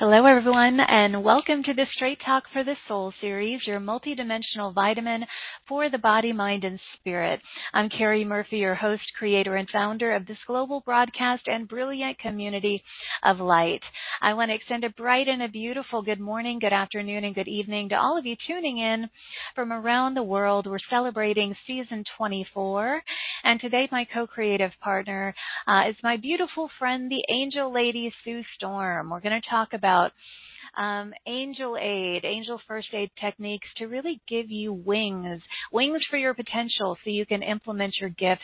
Hello, everyone, and welcome to the Straight Talk for the Soul series, your multidimensional vitamin for the body, mind, and spirit. I'm Cari Murphy, your host, creator, and founder of this global broadcast and brilliant community of light. I want to extend a bright and a beautiful good morning, good afternoon, and good evening to all of you tuning in from around the world. We're celebrating season 24, and today my co-creative partner uh, is my beautiful friend, the angel lady, Sue Storm. We're going to talk about about um, angel aid, angel first aid techniques to really give you wings, wings for your potential so you can implement your gifts,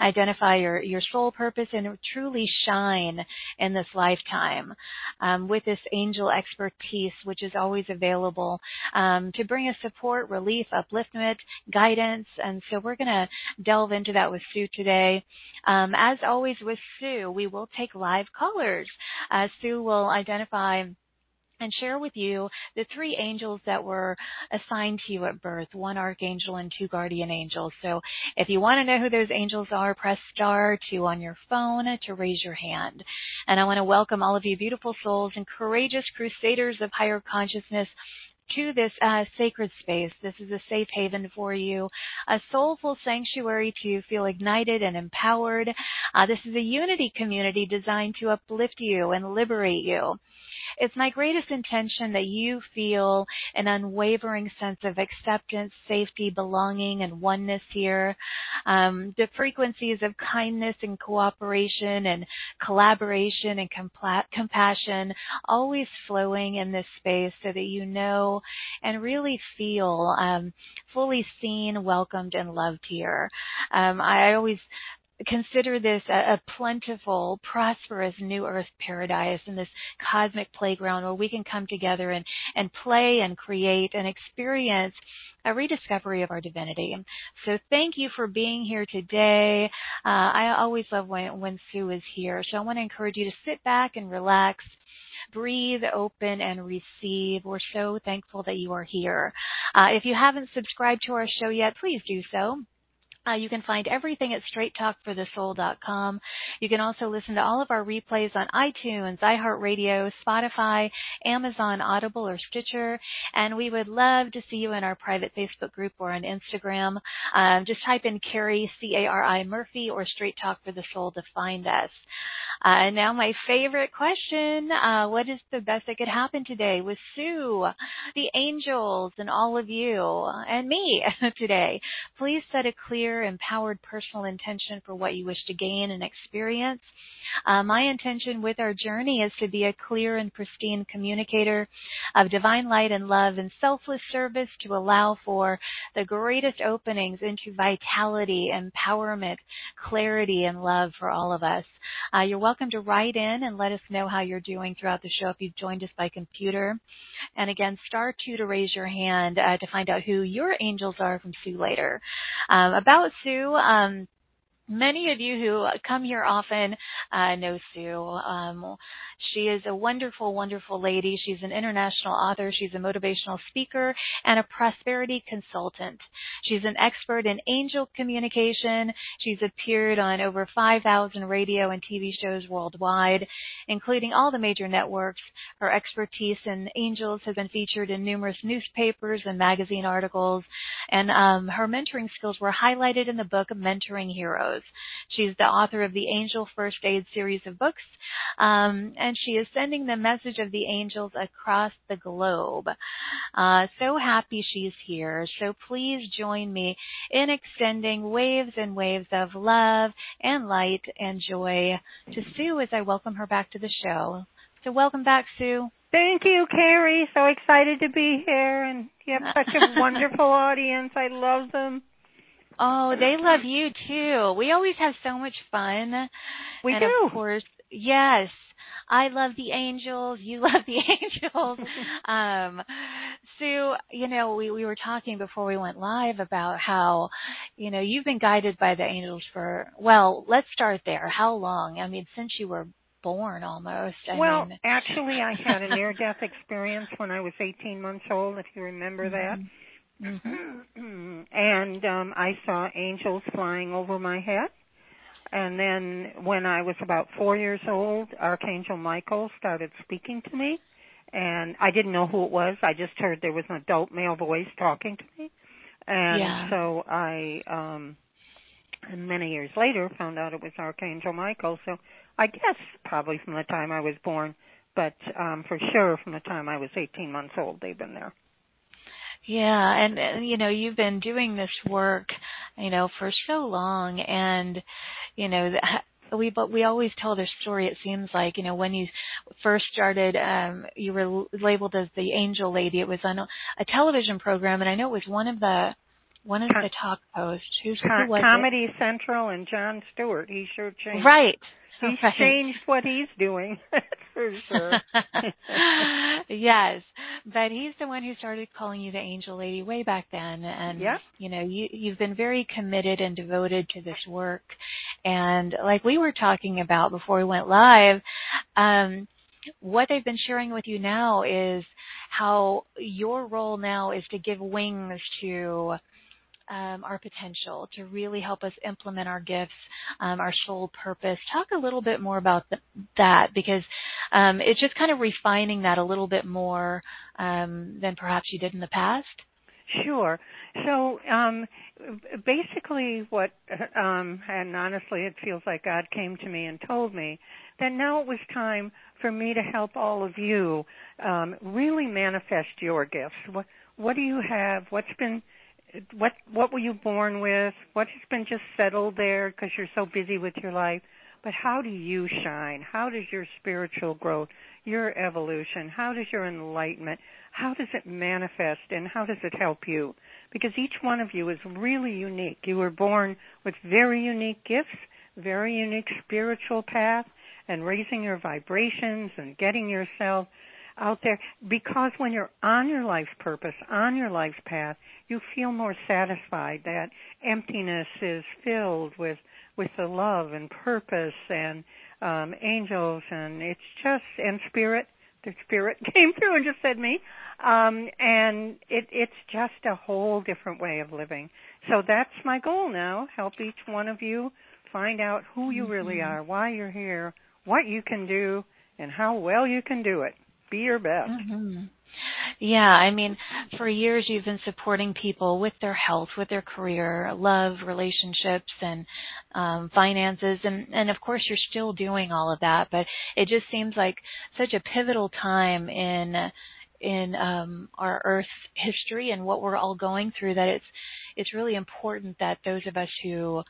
identify your, your soul purpose and truly shine in this lifetime um, with this angel expertise, which is always available um, to bring us support, relief, upliftment, guidance. And so we're going to delve into that with Sue today. Um, as always with Sue, we will take live callers. Uh, Sue will identify and share with you the three angels that were assigned to you at birth, one archangel and two guardian angels. So if you want to know who those angels are, press star two on your phone to raise your hand. And I want to welcome all of you beautiful souls and courageous crusaders of higher consciousness to this uh, sacred space. This is a safe haven for you, a soulful sanctuary to feel ignited and empowered. Uh, this is a unity community designed to uplift you and liberate you. It's my greatest intention that you feel an unwavering sense of acceptance, safety, belonging, and oneness here. Um, the frequencies of kindness and cooperation and collaboration and compla- compassion always flowing in this space so that you know and really feel um, fully seen, welcomed, and loved here. Um, I always consider this a, a, plentiful, prosperous new earth paradise and this cosmic playground where we can come together and, and play and create and experience a rediscovery of our divinity. So thank you for being here today. Uh, I always love when, when Sue is here. So I want to encourage you to sit back and relax breathe, open, and receive. We're so thankful that you are here. Uh, if you haven't subscribed to our show yet, please do so. Uh, you can find everything at straighttalkforthesoul.com. You can also listen to all of our replays on iTunes, iHeartRadio, Spotify, Amazon, Audible, or Stitcher. And we would love to see you in our private Facebook group or on Instagram. Um, just type in Cari, C-A-R-I Murphy, or Straight Talk for the Soul to find us. Uh, now my favorite question, uh, what is the best that could happen today with Sue, the angels, and all of you, and me today? Please set a clear, empowered personal intention for what you wish to gain and experience. Uh, my intention with our journey is to be a clear and pristine communicator of divine light and love and selfless service to allow for the greatest openings into vitality, empowerment, clarity, and love for all of us. Uh, you're welcome to write in and let us know how you're doing throughout the show if you've joined us by computer. And again, star two to raise your hand uh, to find out who your angels are from Sue later. Um, about Sue, um, many of you who come here often uh, know Sue. Um, she is a wonderful, wonderful lady. She's an international author. She's a motivational speaker and a prosperity consultant. She's an expert in angel communication. She's appeared on over 5,000 radio and TV shows worldwide, including all the major networks. Her expertise in angels has been featured in numerous newspapers and magazine articles, and um, her mentoring skills were highlighted in the book Mentoring Heroes. She's the author of the Angel First Aid series of books. Um, and she is sending the message of the angels across the globe. Uh, so happy she's here. So please join me in extending waves and waves of love and light and joy to Sue as I welcome her back to the show. So welcome back, Sue. Thank you, Cari. So excited to be here, and you have such a wonderful audience. I love them. Oh, they love you too. We always have so much fun. We and do. Of course, yes. I love the angels. You love the angels. um, Sue, you know, we, we were talking before we went live about how, you know, you've been guided by the angels for, well, let's start there. How long? I mean, since you were born almost. I well, mean. actually, I had a near death experience when I was 18 months old, if you remember that. Mm-hmm. and um I saw angels flying over my head. And then when I was about four years old, Archangel Michael started speaking to me. and I didn't know who it was. I just heard there was an adult male voice talking to me, and yeah. so I, um, and many years later, found out it was Archangel Michael. So I guess probably from the time I was born, but um, for sure from the time I was 18 months old, they've been there. Yeah, and, and you know, you've been doing this work, you know, for so long and you know, we but we always tell this story it seems like you know when you first started um you were labeled as the angel lady it was on a, a television program and i know it was one of the one of the talk hosts who's who was comedy it? central and Jon Stewart he sure changed. Right He's right. changed what he's doing, for sure. yes, but he's the one who started calling you the angel lady way back then, and yep. you know you you've been very committed and devoted to this work, and like we were talking about before we went live, um, what they've been sharing with you now is how your role now is to give wings to um, our potential, to really help us implement our gifts, um, our soul purpose. Talk a little bit more about th- that because um, it's just kind of refining that a little bit more um, than perhaps you did in the past. Sure. So um, basically, what um, and honestly, it feels like God came to me and told me that now it was time for me to help all of you um, really manifest your gifts. What what do you have? What's been what what were you born with? What has been just settled there because you're so busy with your life? But how do you shine? How does your spiritual growth, your evolution, how does your enlightenment, how does it manifest and how does it help you? Because each one of you is really unique. You were born with very unique gifts, very unique spiritual path, and raising your vibrations and getting yourself out there because when you're on your life's purpose, on your life's path, you feel more satisfied. That emptiness is filled with with the love and purpose and um angels and it's just and spirit the spirit came through and just said me um and it it's just a whole different way of living so that's my goal now help each one of you find out who you really Mm-hmm. are why you're here what you can do and how well you can do it be your best. Mm-hmm. Yeah, I mean, for years you've been supporting people with their health, with their career, love, relationships, and um, finances, and and of course you're still doing all of that. But it just seems like such a pivotal time in in um, our Earth's history and what we're all going through that it's it's really important that those of us who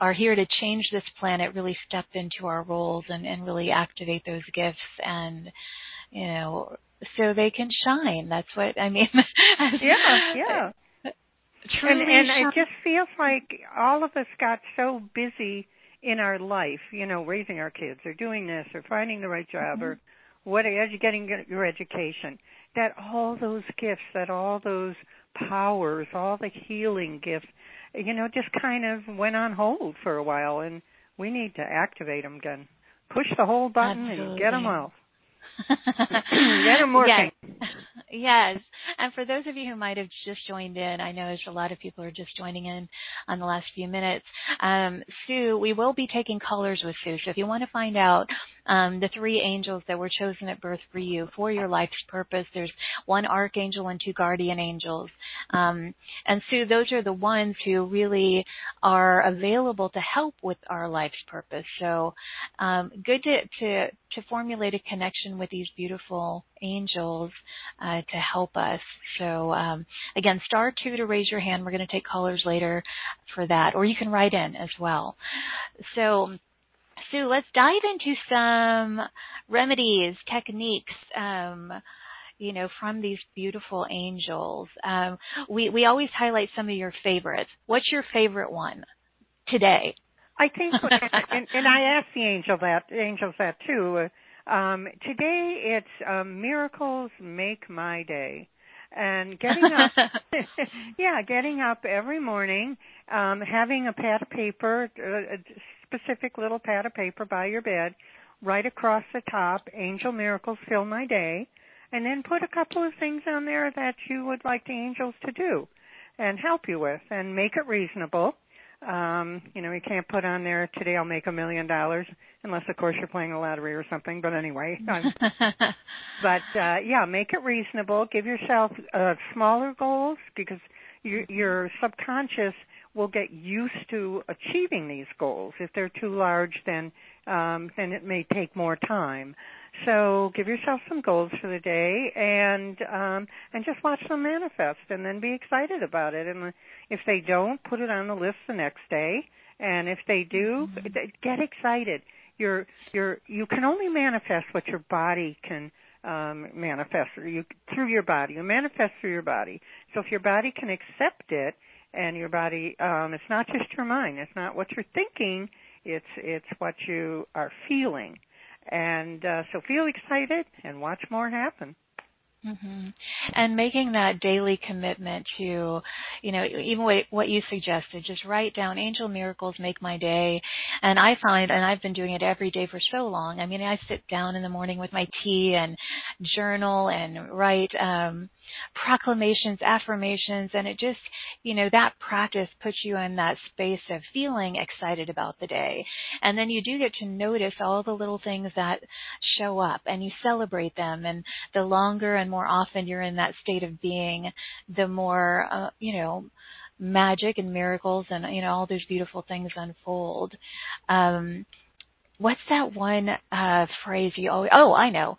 are here to change this planet really step into our roles and, and really activate those gifts and you know, so they can shine. That's what I mean. yeah, yeah. Truly and and shine. it just feels like all of us got so busy in our life, you know, raising our kids or doing this or finding the right job mm-hmm. or what getting your education, that all those gifts, that all those powers, all the healing gifts, you know, just kind of went on hold for a while, and we need to activate them again. Push the hold button Absolutely. and get them out. Yes. yes. And for those of you who might have just joined in, I know there's a lot of people are just joining in on the last few minutes. Um, Sue, we will be taking callers with Sue. So if you want to find out um, the three angels that were chosen at birth for you for your life's purpose, there's one archangel and two guardian angels. Um, and Sue, those are the ones who really are available to help with our life's purpose. So um, good to, to, to formulate a connection with these beautiful angels uh, to help us. So um, again, star two to raise your hand. We're going to take callers later for that, or you can write in as well. So. Sue, let's dive into some remedies, techniques, um, you know, from these beautiful angels. Um, we we always highlight some of your favorites. What's your favorite one today? I think, and, and I asked the angel that angels that too. Um, today it's um, miracles make my day, and getting up, yeah, getting up every morning, um, having a pad of paper, uh, a specific little pad of paper by your bed, right across the top, angel miracles fill my day, and then put a couple of things on there that you would like the angels to do and help you with, and make it reasonable Um, you know, you can't put on there today I'll make a million dollars unless of course you're playing the lottery or something. But anyway, but uh yeah, make it reasonable. Give yourself uh smaller goals because your your subconscious will get used to achieving these goals. If they're too large, then um, then it may take more time. So give yourself some goals for the day and um, and just watch them manifest, and then be excited about it. And if they don't, put it on the list the next day. And if they do, mm-hmm. get excited. You're you're you can only manifest what your body can um manifest you through your body you manifest through your body so if your body can accept it and your body um it's not just your mind it's not what you're thinking it's it's what you are feeling and uh so feel excited and watch more happen Mm-hmm. And making that daily commitment to, you know, even what, what you suggested, just write down angel miracles make my day. And I find, and I've been doing it every day for so long. I mean, I sit down in the morning with my tea and journal and write, um, proclamations, affirmations, and it just, you know, that practice puts you in that space of feeling excited about the day. And then you do get to notice all the little things that show up and you celebrate them. And the longer and more often you're in that state of being, the more, uh, you know, magic and miracles and you know all those beautiful things unfold um what's that one uh phrase you always oh i know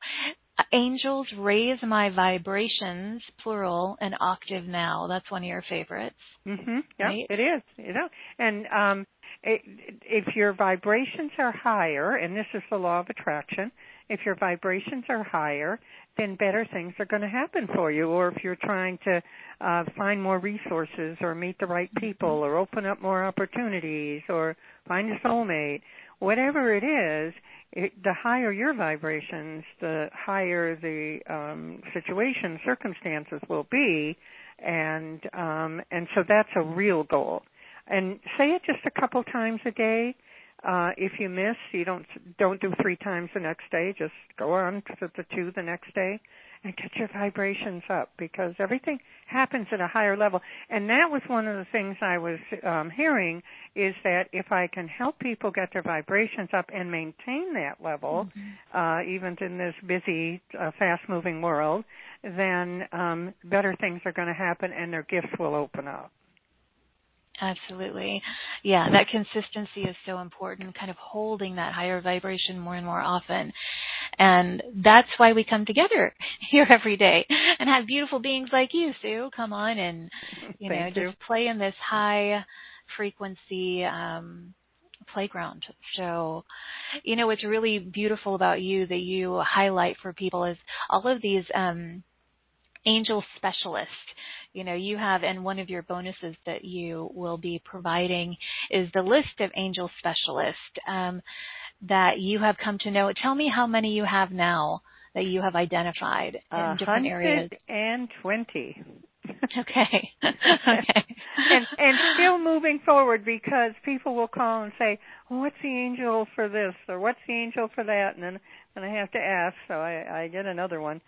Angels raise my vibrations, plural, an octave now. That's one of your favorites. Mhm. Yeah, right? it is. You know, and um it, if your vibrations are higher, and this is the law of attraction, if your vibrations are higher, then better things are going to happen for you. Or if you're trying to uh, find more resources, or meet the right people, or open up more opportunities, or find a soulmate, whatever it is, it, the higher your vibrations, the higher the um, situation circumstances will be, and um, and so that's a real goal. And say it just a couple times a day. Uh, if you miss, you don't don't do three times the next day. Just go on to the two the next day and get your vibrations up because everything happens at a higher level. And that was one of the things I was um, hearing is that if I can help people get their vibrations up and maintain that level, mm-hmm. uh, even in this busy, uh, fast-moving world, then um, better things are going to happen and their gifts will open up. Absolutely. Yeah, that consistency is so important, kind of holding that higher vibration more and more often. And that's why we come together here every day and have beautiful beings like you, Sue, come on and, you know, you. just play in this high frequency, um, playground. So, you know, what's really beautiful about you that you highlight for people is all of these, um, angel specialists you know, you have, and one of your bonuses that you will be providing is the list of angel specialists um, that you have come to know. Tell me how many you have now that you have identified in different areas. and twenty. okay. okay. and and still moving forward because people will call and say, well, "What's the angel for this?" or "What's the angel for that?" and then and I have to ask, so I I get another one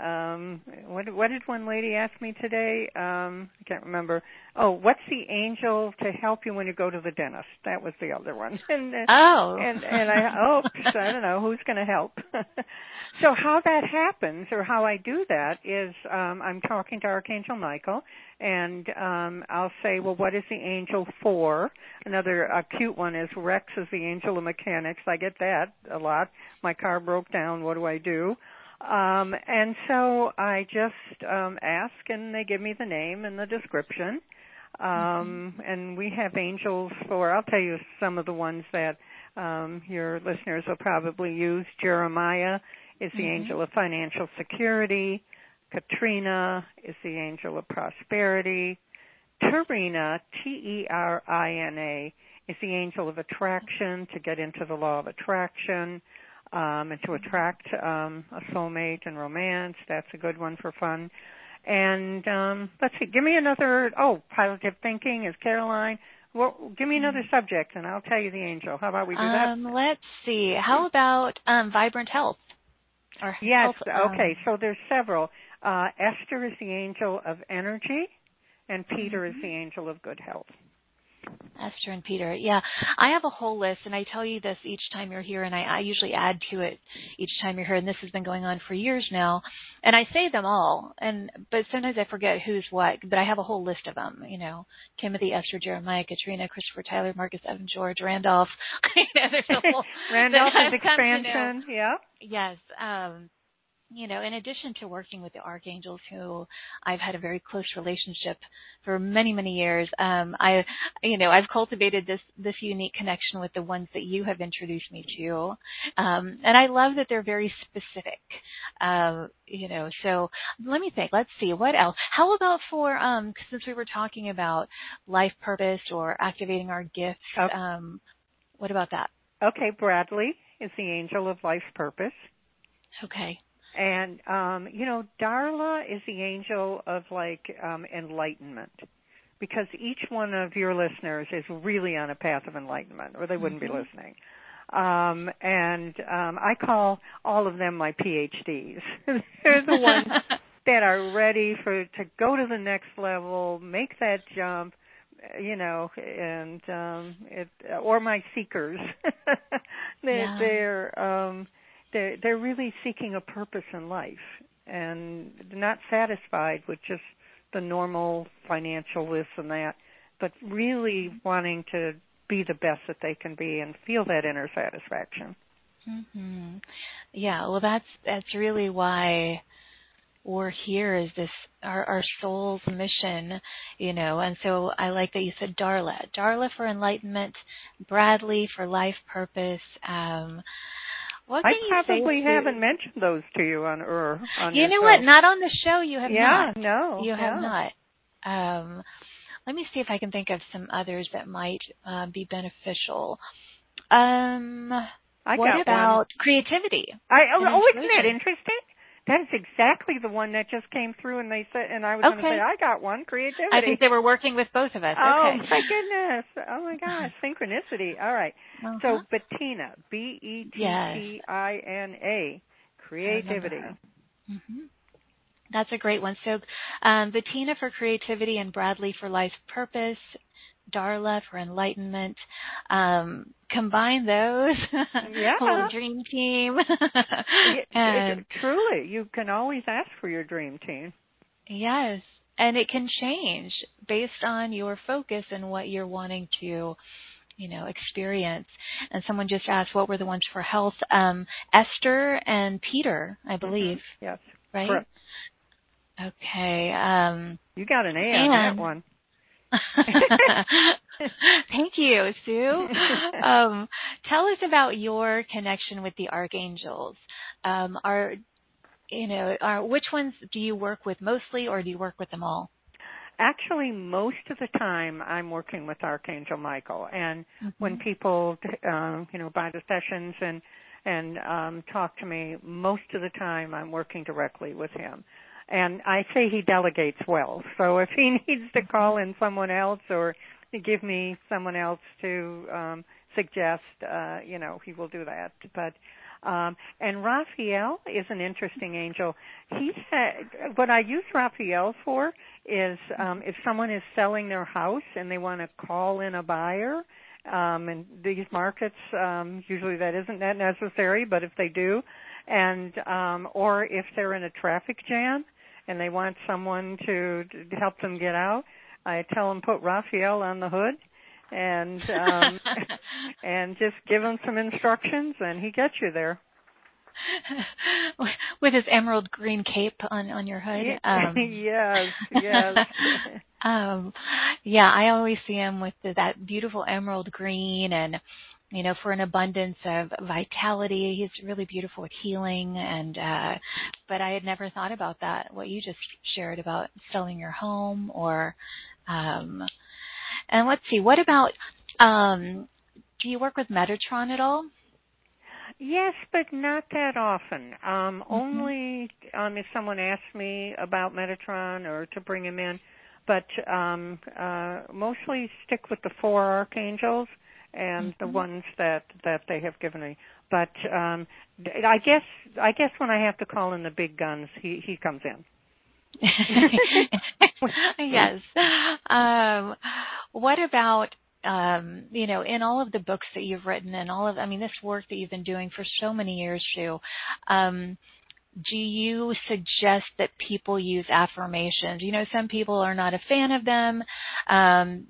um what what did one lady ask me today? Um i can't remember. Oh what's the angel to help you when you go to the dentist? That was the other one. And oh. and and i oh i don't know. Who's going to help? So how that happens or how i do that is um i'm talking to archangel michael and um i'll say well what is the angel for? Another uh, cute one is rex is the angel of mechanics. I get that a lot. My car broke down. What do i do um, and so I just um, ask, and they give me the name and the description. Um, mm-hmm. And we have angels for. I'll tell you some of the ones that um, your listeners will probably use. Jeremiah is the mm-hmm. angel of financial security. Katrina is the angel of prosperity. Terina, T E R I N A, is the angel of attraction to get into the law of attraction um, and to attract um, a soulmate and romance. That's a good one for fun. And um, let's see, give me another. Oh, positive thinking is Caroline. Well, give me another mm-hmm. subject, and I'll tell you the angel. How about we do that? Um, let's see. How about um, vibrant health? Or yes. Health, okay. Um, so there's several. Uh, Esther is the angel of energy, and Peter mm-hmm. is the angel of good health. Esther and Peter. Yeah, I have a whole list, and I tell you this each time you're here, and I, I usually add to it each time you're here. And this has been going on for years now, and I say them all, and but sometimes I forget who's what. But I have a whole list of them. You know, Timothy, Esther, Jeremiah, Katrina, Christopher, Tyler, Marcus, Evan, George, Randolph. you know, there's a whole Randolph is expansion. Yeah. Yes. Um, you know, in addition to working with the archangels, who I've had a very close relationship for many, many years, um, I, you know, I've cultivated this this unique connection with the ones that you have introduced me to, um, and I love that they're very specific. Uh, you know, so let me think. Let's see what else. How about for um, since we were talking about life purpose or activating our gifts? Okay. Um, what about that? Okay, Bradley is the angel of life purpose. Okay. And um, you know, Darla is the angel of like um enlightenment. Because each one of your listeners is really on a path of enlightenment, or they wouldn't mm-hmm. be listening. Um, and um, I call all of them my PhDs. They're the ones that are ready for to go to the next level, make that jump, you know, and um, it or my seekers. they're, yeah. they're um, they're they're really seeking a purpose in life and not satisfied with just the normal financial this and that, but really wanting to be the best that they can be and feel that inner satisfaction. hmm Yeah, well, that's that's really why we're here. Is this our our soul's mission, you know? And so I like that you said Darla, Darla for enlightenment, Bradley for life purpose. Um, what I probably haven't mentioned those to you on Ur. On you know what? Not on the show. You have yeah, not. no, you have yeah. not. Um, let me see if I can think of some others that might uh, be beneficial. Um, I what about one. creativity? I oh, oh isn't that interesting? That is exactly the one that just came through, and they said, and I was okay. going to say, I got one, creativity. I think they were working with both of us. Oh okay. my goodness! Oh my gosh, synchronicity. All right. uh-huh. So Bettina, B E T T I N A, creativity. Mm-hmm. That's a great one. So, um, Bettina for creativity and Bradley for life purpose. Darla for enlightenment. Um, combine those. Yeah. Whole dream team. and, truly, you can always ask for your dream team. Yes. And it can change based on your focus and what you're wanting to you know, experience. And someone just asked what were the ones for health. Um, Esther and Peter, I mm-hmm. believe. Mm-hmm. Yes. Right? Correct. Okay. Um, you got an A on that one. Thank you, Sue. Um, tell us about your connection with the archangels. Um, are you know, are which ones do you work with mostly, or do you work with them all? Actually, most of the time I'm working with Archangel Michael, and mm-hmm. when people, um, you know, buy the sessions and and um, talk to me, most of the time I'm working directly with him and I say he delegates well. So if he needs to call in someone else or give me someone else to um suggest, uh, you know, he will do that. But um and Raphael is an interesting angel. He said what I use Raphael for is um if someone is selling their house and they want to call in a buyer, um in these markets um usually that isn't that necessary, but if they do and um or if they're in a traffic jam, and they want someone to, to help them get out, I tell them put Raphael on the hood and um and just give him some instructions and he gets you there. With his emerald green cape on on your hood um. yes yes. Um yeah i always see him with the, that beautiful emerald green and you know, for an abundance of vitality. He's really beautiful with healing and uh but I had never thought about that, what you just shared about selling your home or um and let's see, what about um do you work with Metatron at all? Yes, but not that often. Um mm-hmm. only um if someone asks me about Metatron or to bring him in. But um uh mostly stick with the four archangels and mm-hmm. the ones that that they have given me. But um I guess I guess when I have to call in the big guns, he he comes in. yes. Um what about um, you know, in all of the books that you've written and all of, I mean, this work that you've been doing for so many years, Sue, um, do you suggest that people use affirmations? You know, some people are not a fan of them. Um,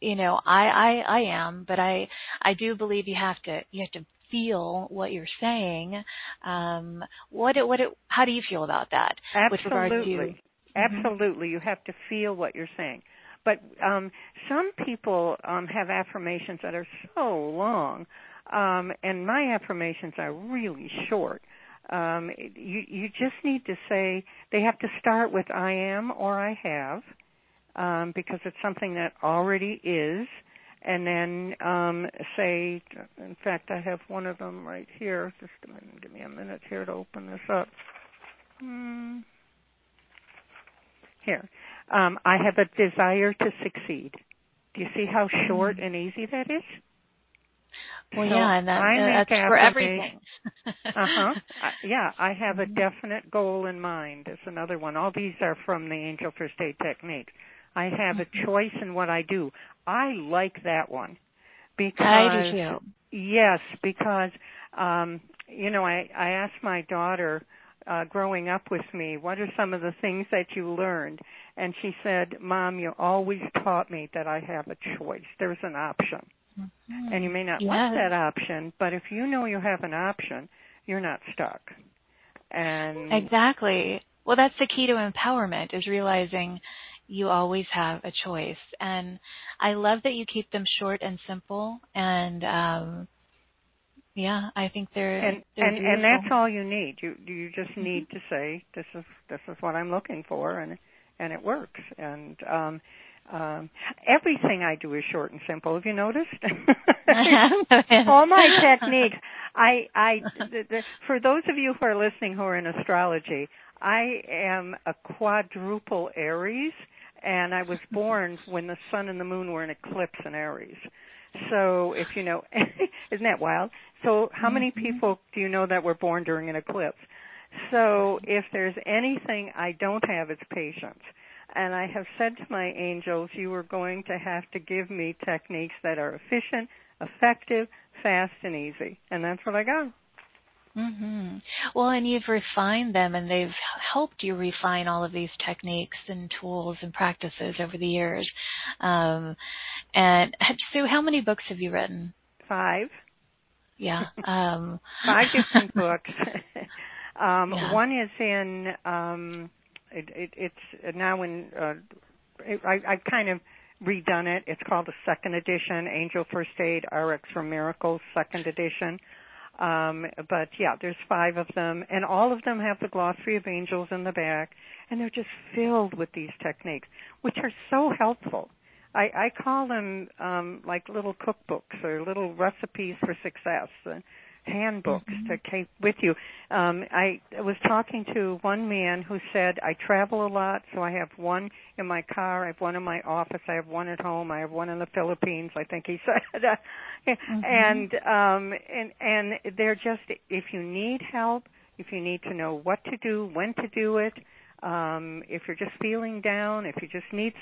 you know, I, I, I am, but I, I do believe you have to, you have to feel what you're saying. Um, what, it, what, it, how do you feel about that? Absolutely. With regard to, mm-hmm. Absolutely. You have to feel what you're saying. But um, some people um, have affirmations that are so long, um, and my affirmations are really short. Um, you you just need to say they have to start with I am or I have, um, because it's something that already is, and then um, say. In fact, I have one of them right here. Just a minute, give me a minute here to open this up. Hmm. Here. Um, I have a desire to succeed. Do you see how short and easy that is? Well, so yeah, and that, I that's for everything. uh huh. Yeah, I have a definite goal in mind. It's another one. All these are from the Angel First Aid technique. I have a Mm-hmm. choice in what I do. I like that one because I do too. yes, because um, you know, I I asked my daughter uh, growing up with me, what are some of the things that you learned? And she said, Mom, you always taught me that I have a choice. There's an option. Mm-hmm. And you may not yes. like that option, but if you know you have an option, you're not stuck. And Exactly. Well, that's the key to empowerment is realizing you always have a choice. And I love that you keep them short and simple and um yeah, I think they're and they're and and that's all you need. You you just need to say this is this is what I'm looking for and and it works. And um um everything I do is short and simple. Have you noticed? all my techniques. I I the, the, for those of you who are listening who are in astrology, I am a quadruple Aries and I was born when the sun and the moon were in eclipse in Aries. So if you know, isn't that wild? So how many mm-hmm. people do you know that were born during an eclipse? So if there's anything I don't have, it's patience. And I have said to my angels, you are going to have to give me techniques that are efficient, effective, fast, and easy. And that's what I got. Mhm. Well, and you've refined them and they've helped you refine all of these techniques and tools and practices over the years. Um and Sue, how many books have you written? Five. Yeah. Um Five different books. um Yeah. one is in um it, it it's now in uh it, I I've kind of redone it. It's called the second edition, Angel First Aid RX for Miracles second edition. Um, but yeah, there's five of them, and all of them have the glossary of angels in the back, and they're just filled with these techniques, which are so helpful. I, I call them um, like little cookbooks or little recipes for success, handbooks Mhm. to keep with you. Um, I was talking to one man who said, "I travel a lot, so I have one in my car, I have one in my office, I have one at home, I have one in the Philippines." I think he said, and um, and and they're just if you need help, if you need to know what to do, when to do it, um, if you're just feeling down, if you just need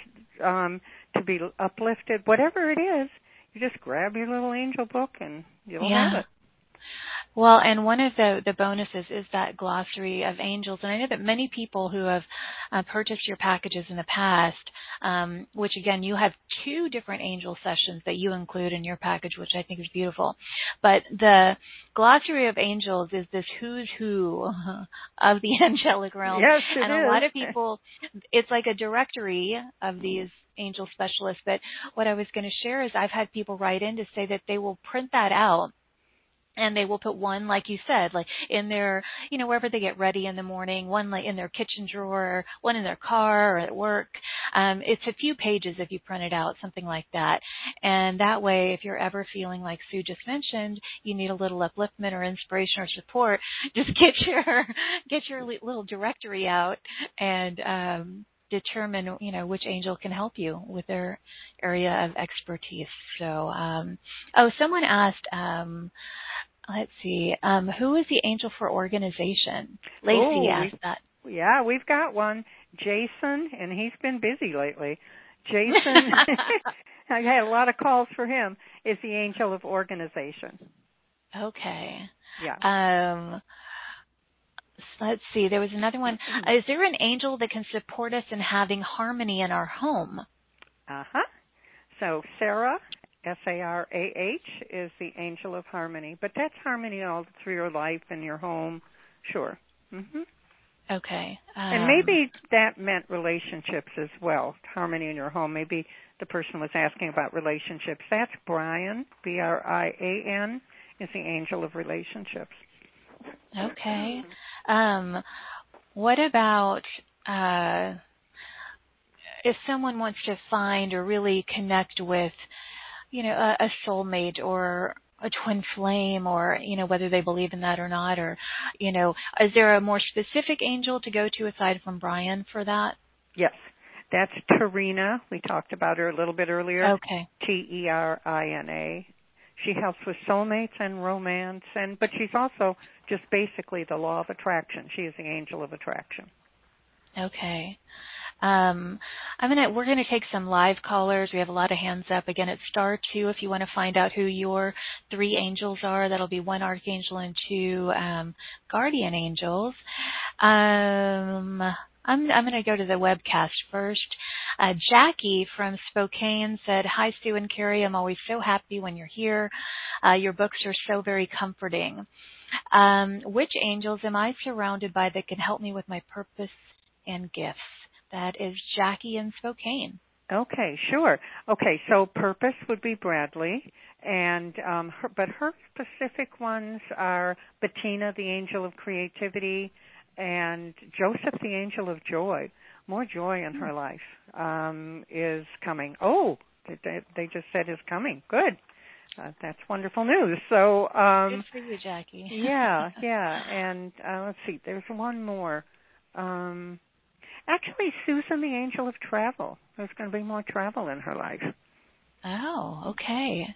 um, to be uplifted, whatever it is, you just grab your little angel book and you'll Yeah. have it. Well, and one of the, the bonuses is that glossary of angels. And I know that many people who have uh, purchased your packages in the past, um, which again, you have two different angel sessions that you include in your package, which I think is beautiful. But the glossary of angels is this who's who of the angelic realm. Yes, it and is. a lot of people, it's like a directory of these angel specialists. But what I was going to share is I've had people write in to say that they will print that out and they will put one like you said like in their you know wherever they get ready in the morning one like in their kitchen drawer one in their car or at work. Um it's a few pages if you print it out something like that. And that way if you're ever feeling like sue just mentioned you need a little upliftment or inspiration or support just get your get your little directory out and um determine you know which angel can help you with their area of expertise. So um oh someone asked um let's see um who is the angel for organization lacey Oh, asked that Yeah, we've got one, Jason, and he's been busy lately. Jason I had a lot of calls for him. Is the angel of organization. Okay. Yeah. Um, let's see. There was another one. Mm-hmm. Is there an angel that can support us in having harmony in our home? Uh huh. So Sarah, S A R A H, is the angel of harmony, but that's harmony all through your life and your home. Sure. Mhm. Okay. Um, and maybe that meant relationships as well. Harmony in your home. Maybe the person was asking about relationships. That's Brian, B R I A N, is the angel of relationships. Okay. Um, what about uh, if someone wants to find or really connect with, you know, a, a soulmate or a twin flame or you know whether they believe in that or not or you know is there a more specific angel to go to aside from Brian for that? Yes. That's Terina. We talked about her a little bit earlier. Okay. T E R I N A. She helps with soulmates and romance and but she's also just basically the law of attraction. She is the angel of attraction. Okay. Um, I'm gonna we're gonna take some live callers. We have a lot of hands up. Again, it's star two if you want to find out who your three angels are. That'll be one archangel and two um, guardian angels. Um, I'm I'm going to go to the webcast first. Uh, Jackie from Spokane said, "Hi Sue and Cari. I'm always so happy when you're here. Uh, your books are so very comforting. Um, which angels am I surrounded by that can help me with my purpose and gifts?" That is Jackie in Spokane. Okay, sure. Okay, so purpose would be Bradley, and um, her, but her specific ones are Bettina, the angel of creativity, and Joseph, the angel of joy. More joy in her life um, is coming. Oh, they, they just said is coming. Good. Uh, that's wonderful news. So, um, good for you, Jackie. yeah, yeah. And uh, let's see. There's one more. Um, Actually, Susan, the angel of travel. There's going to be more travel in her life. Oh, okay.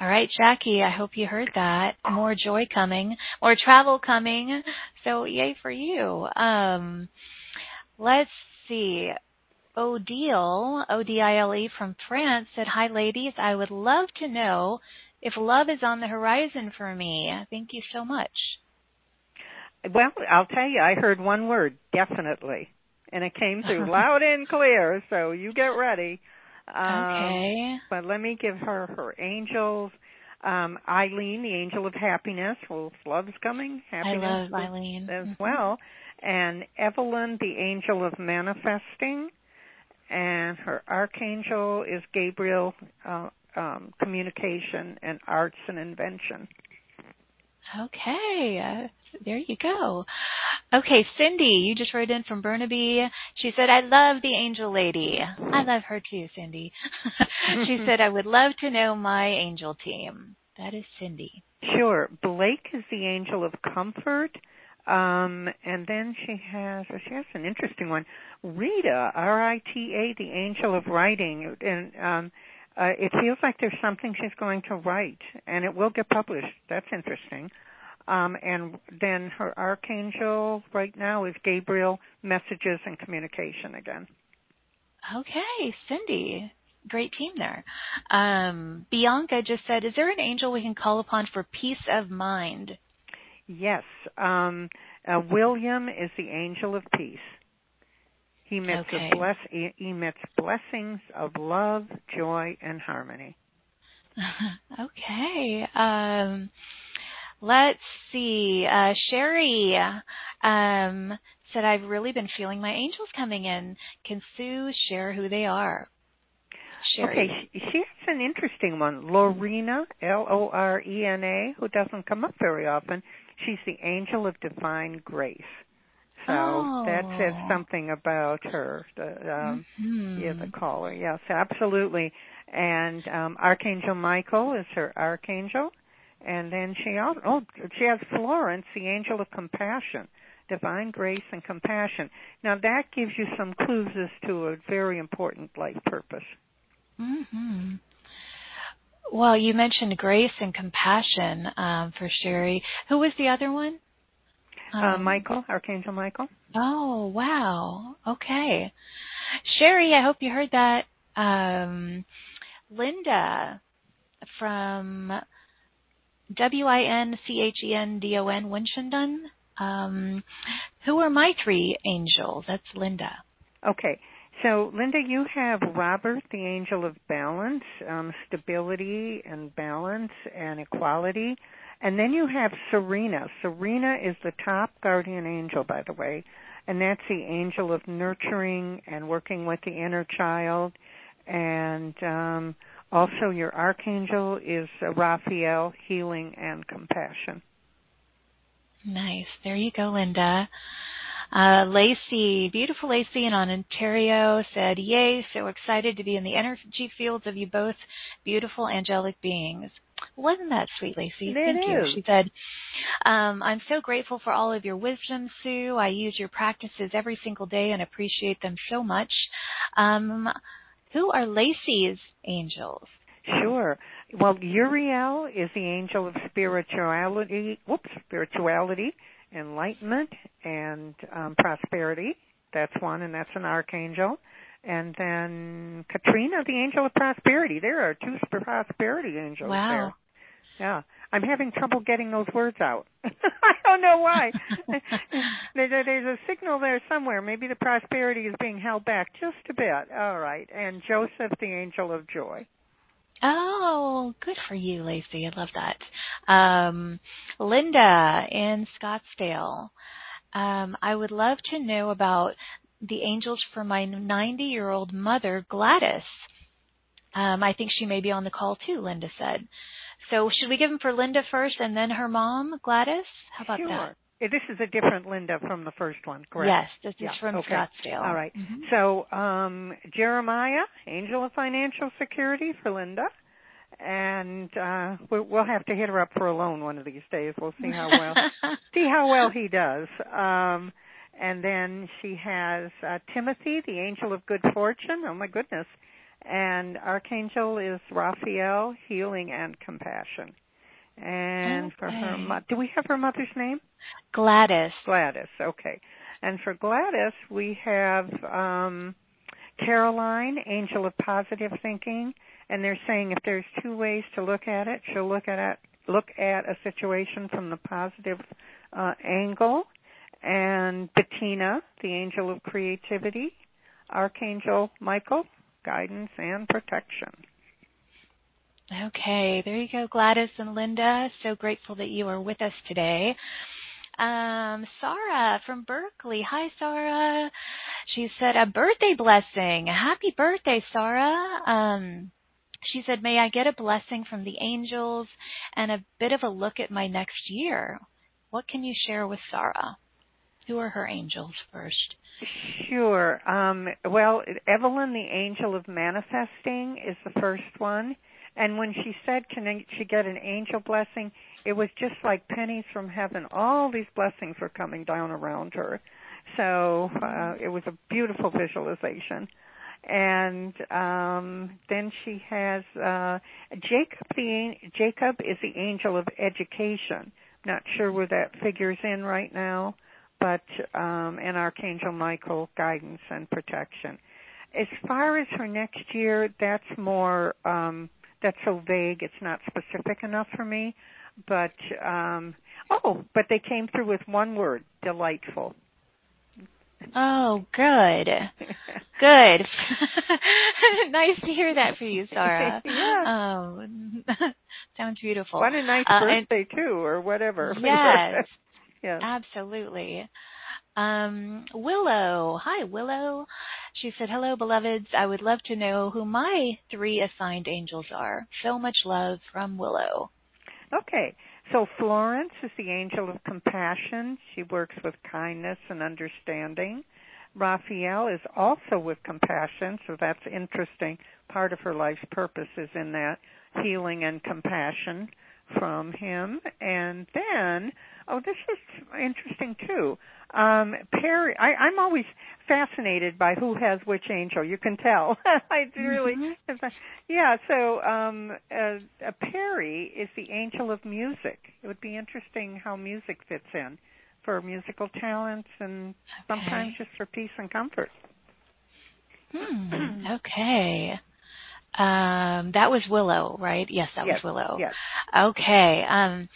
All right, Jackie, I hope you heard that. More joy coming, more travel coming. So yay for you. Um, let's see. Odile, O-D-I-L-E from France said, Hi ladies, I would love to know if love is on the horizon for me. Thank you so much. Well, I'll tell you, I heard one word, definitely and it came through loud and clear. So you get ready. Um, okay. But let me give her her angels. Um, Eileen, the angel of happiness. Well, love's coming. Happiness I love Eileen as mm-hmm. well. And Evelyn, the angel of manifesting, and her archangel is Gabriel, uh, um, communication and arts and invention. Okay, uh, there you go. Okay, Cindy, you just wrote in from Burnaby. She said, I love the angel lady. I love her too, Cindy. she said, I would love to know my angel team. That is Cindy. Sure. Blake is the angel of comfort. Um, and then she has, oh, she has an interesting one. Rita, R-I-T-A, the angel of writing. And, um, uh, it feels like there's something she's going to write, and it will get published. That's interesting. Um, and then her archangel right now is Gabriel, messages and communication again. Okay, Cindy. Great team there. Um, Bianca just said, Is there an angel we can call upon for peace of mind? Yes. Um, uh, William is the angel of peace. He emits, okay. bless, he emits blessings of love, joy, and harmony. okay. Um, let's see. Uh, Sherry um, said, I've really been feeling my angels coming in. Can Sue share who they are? Sherry. Okay, she has an interesting one. Lorena, L O R E N A, who doesn't come up very often. She's the angel of divine grace. So oh. that says something about her. The, um, mm-hmm. Yeah, the caller. Yes, absolutely. And um, Archangel Michael is her archangel, and then she also oh she has Florence, the angel of compassion, divine grace and compassion. Now that gives you some clues as to a very important life purpose. Hmm. Well, you mentioned grace and compassion um, for Sherry. Who was the other one? Um, uh, Michael, Archangel Michael. Oh, wow. Okay. Sherry, I hope you heard that. Um, Linda from W I N C H E N D O N Winchendon. Um, who are my three angels? That's Linda. Okay. So, Linda, you have Robert, the angel of balance, um, stability and balance and equality. And then you have Serena. Serena is the top guardian angel, by the way. And that's the angel of nurturing and working with the inner child. And um, also, your archangel is Raphael, healing and compassion. Nice. There you go, Linda. Uh, Lacey, beautiful Lacey in Ontario said, Yay, so excited to be in the energy fields of you both beautiful angelic beings. Wasn't that sweet, Lacey? It Thank is. you. She said, um, I'm so grateful for all of your wisdom, Sue. I use your practices every single day and appreciate them so much. Um, who are Lacey's angels? Sure. Well, Uriel is the angel of spirituality. Whoops, spirituality, enlightenment, and um, prosperity. That's one, and that's an archangel. And then Katrina, the angel of prosperity. There are two prosperity angels wow. there. Yeah. I'm having trouble getting those words out. I don't know why. There's a signal there somewhere. Maybe the prosperity is being held back just a bit. All right. And Joseph, the angel of joy. Oh, good for you, Lacey. I love that. Um, Linda in Scottsdale. Um, I would love to know about the angels for my 90 year old mother, Gladys. Um, I think she may be on the call too, Linda said. So should we give them for Linda first and then her mom, Gladys? How about sure. that? This is a different Linda from the first one, correct? Yes, this is yeah. from okay. Scottsdale. All right. mm-hmm. So um, Jeremiah, Angel of Financial Security for Linda, and uh, we'll have to hit her up for a loan one of these days. We'll see how well see how well he does. Um, and then she has uh, Timothy, the Angel of Good Fortune. Oh my goodness! And Archangel is Raphael, healing and compassion. And okay. for her, mo- do we have her mother's name? Gladys. Gladys. Okay. And for Gladys, we have um, Caroline, Angel of Positive Thinking, and they're saying if there's two ways to look at it, she'll look at it, look at a situation from the positive uh, angle. And Bettina, the Angel of Creativity, Archangel Michael, guidance and protection. Okay, there you go, Gladys and Linda. So grateful that you are with us today. Um, Sarah from Berkeley. Hi, Sarah. She said a birthday blessing. Happy birthday, Sarah. Um, she said, May I get a blessing from the angels and a bit of a look at my next year? What can you share with Sarah? Who are her angels first? Sure. Um, well, Evelyn, the angel of manifesting, is the first one. And when she said, Can she get an angel blessing? It was just like pennies from heaven. All these blessings were coming down around her. So uh, it was a beautiful visualization. And um, then she has uh, Jacob. The Jacob is the angel of education. Not sure where that figures in right now, but um, and Archangel Michael guidance and protection. As far as her next year, that's more um, that's so vague. It's not specific enough for me. But um, oh, but they came through with one word: delightful. Oh, good. Good. nice to hear that for you, Sarah. yeah. Um, sounds beautiful. What a nice uh, birthday too, or whatever. Yes. Yes. Absolutely. Um, Willow. Hi, Willow. She said, Hello, beloveds. I would love to know who my three assigned angels are. So much love from Willow. Okay. So Florence is the angel of compassion. She works with kindness and understanding. Raphael is also with compassion, so that's interesting. Part of her life's purpose is in that healing and compassion from him. And then, oh, this is interesting too. Um, Perry, I, I'm always fascinated by who has which angel. You can tell. I really, mm-hmm. yeah. So, um, uh, uh, Perry is the angel of music. It would be interesting how music fits in for musical talents and okay. sometimes just for peace and comfort. Hmm. okay. Um, that was Willow, right? Yes, that yes, was Willow. Yes. Okay. Um,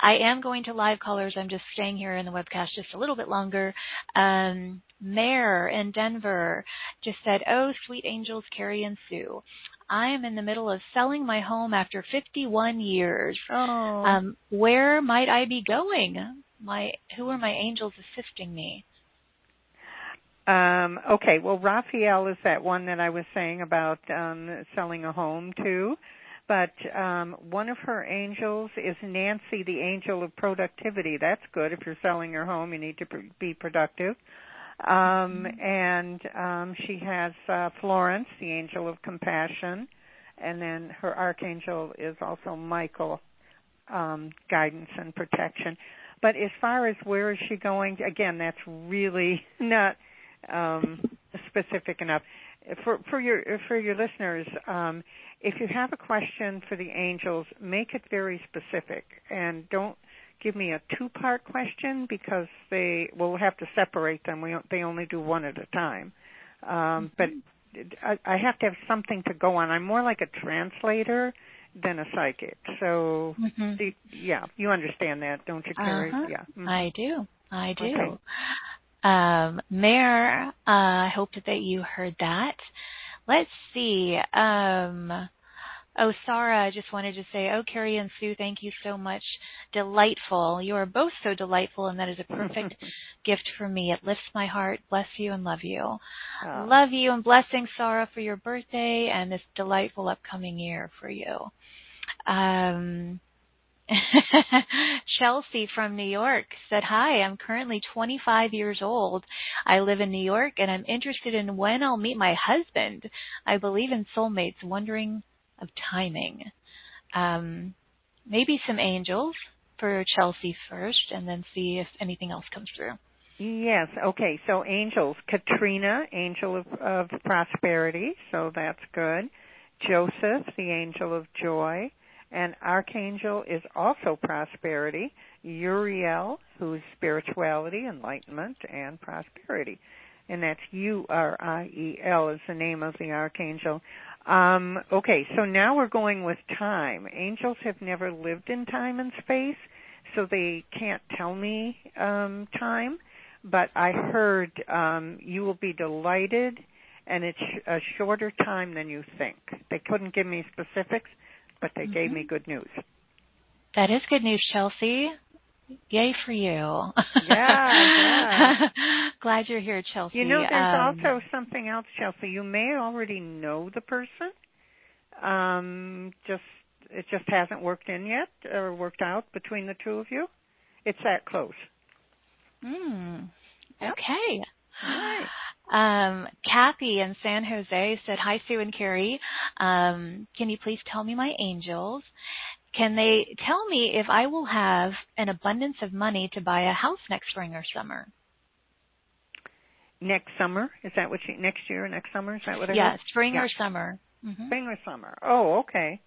I am going to live callers. I'm just staying here in the webcast just a little bit longer. Um, Mayor in Denver just said, "Oh, sweet angels, Cari and Sue. I am in the middle of selling my home after 51 years. Oh. Um, where might I be going? My who are my angels assisting me?" Um, okay, well, Raphael is that one that I was saying about um, selling a home to. But um, one of her angels is Nancy, the angel of productivity. That's good. If you're selling your home, you need to pr- be productive. Um, and um, she has uh, Florence, the angel of compassion. And then her archangel is also Michael, um, guidance and protection. But as far as where is she going, again, that's really not um, specific enough. For for your for your listeners, um, if you have a question for the angels, make it very specific and don't give me a two-part question because they will have to separate them. We they only do one at a time. Um, but I, I have to have something to go on. I'm more like a translator than a psychic. So Mm-hmm. the, yeah, you understand that, don't you, Cari? Uh-huh. Yeah. Mhm. I do. I do. Okay. Um, Mayor, uh, I hope that you heard that. Let's see. Um, oh, Sarah, I just wanted to say, oh, Cari and Sue, thank you so much. Delightful. You are both so delightful, and that is a perfect gift for me. It lifts my heart. Bless you and love you. Oh. Love you and blessings, Sarah, for your birthday and this delightful upcoming year for you. Um, Chelsea from New York said, Hi, I'm currently 25 years old. I live in New York and I'm interested in when I'll meet my husband. I believe in soulmates, wondering of timing. Um, maybe some angels for Chelsea first and then see if anything else comes through. Yes. Okay. So angels, Katrina, angel of, of prosperity. So that's good. Joseph, the angel of joy, and archangel is also prosperity. Uriel, who's spirituality, enlightenment, and prosperity. And that's U R I E L is the name of the archangel. Um, okay, so now we're going with time. Angels have never lived in time and space, so they can't tell me um, time. But I heard um, you will be delighted, and it's a shorter time than you think. They couldn't give me specifics, but they gave me good news. That is good news, Chelsea. Yay for you. Yeah, yeah. Glad you're here, Chelsea. You know, there's Um, also something else, Chelsea. You may already know the person. Um, just it just hasn't worked in yet or worked out between the two of you. It's that close. Yep. Okay. Right. Um, Kathy in San Jose said, Hi, Sue and Carrie. Um, can you please tell me my angels? Can they tell me if I will have an abundance of money to buy a house next spring or summer? Next summer, is that what you next year or next summer? Is that what I Yeah, heard? spring Yeah. or summer. hmm Spring or summer? Oh, okay.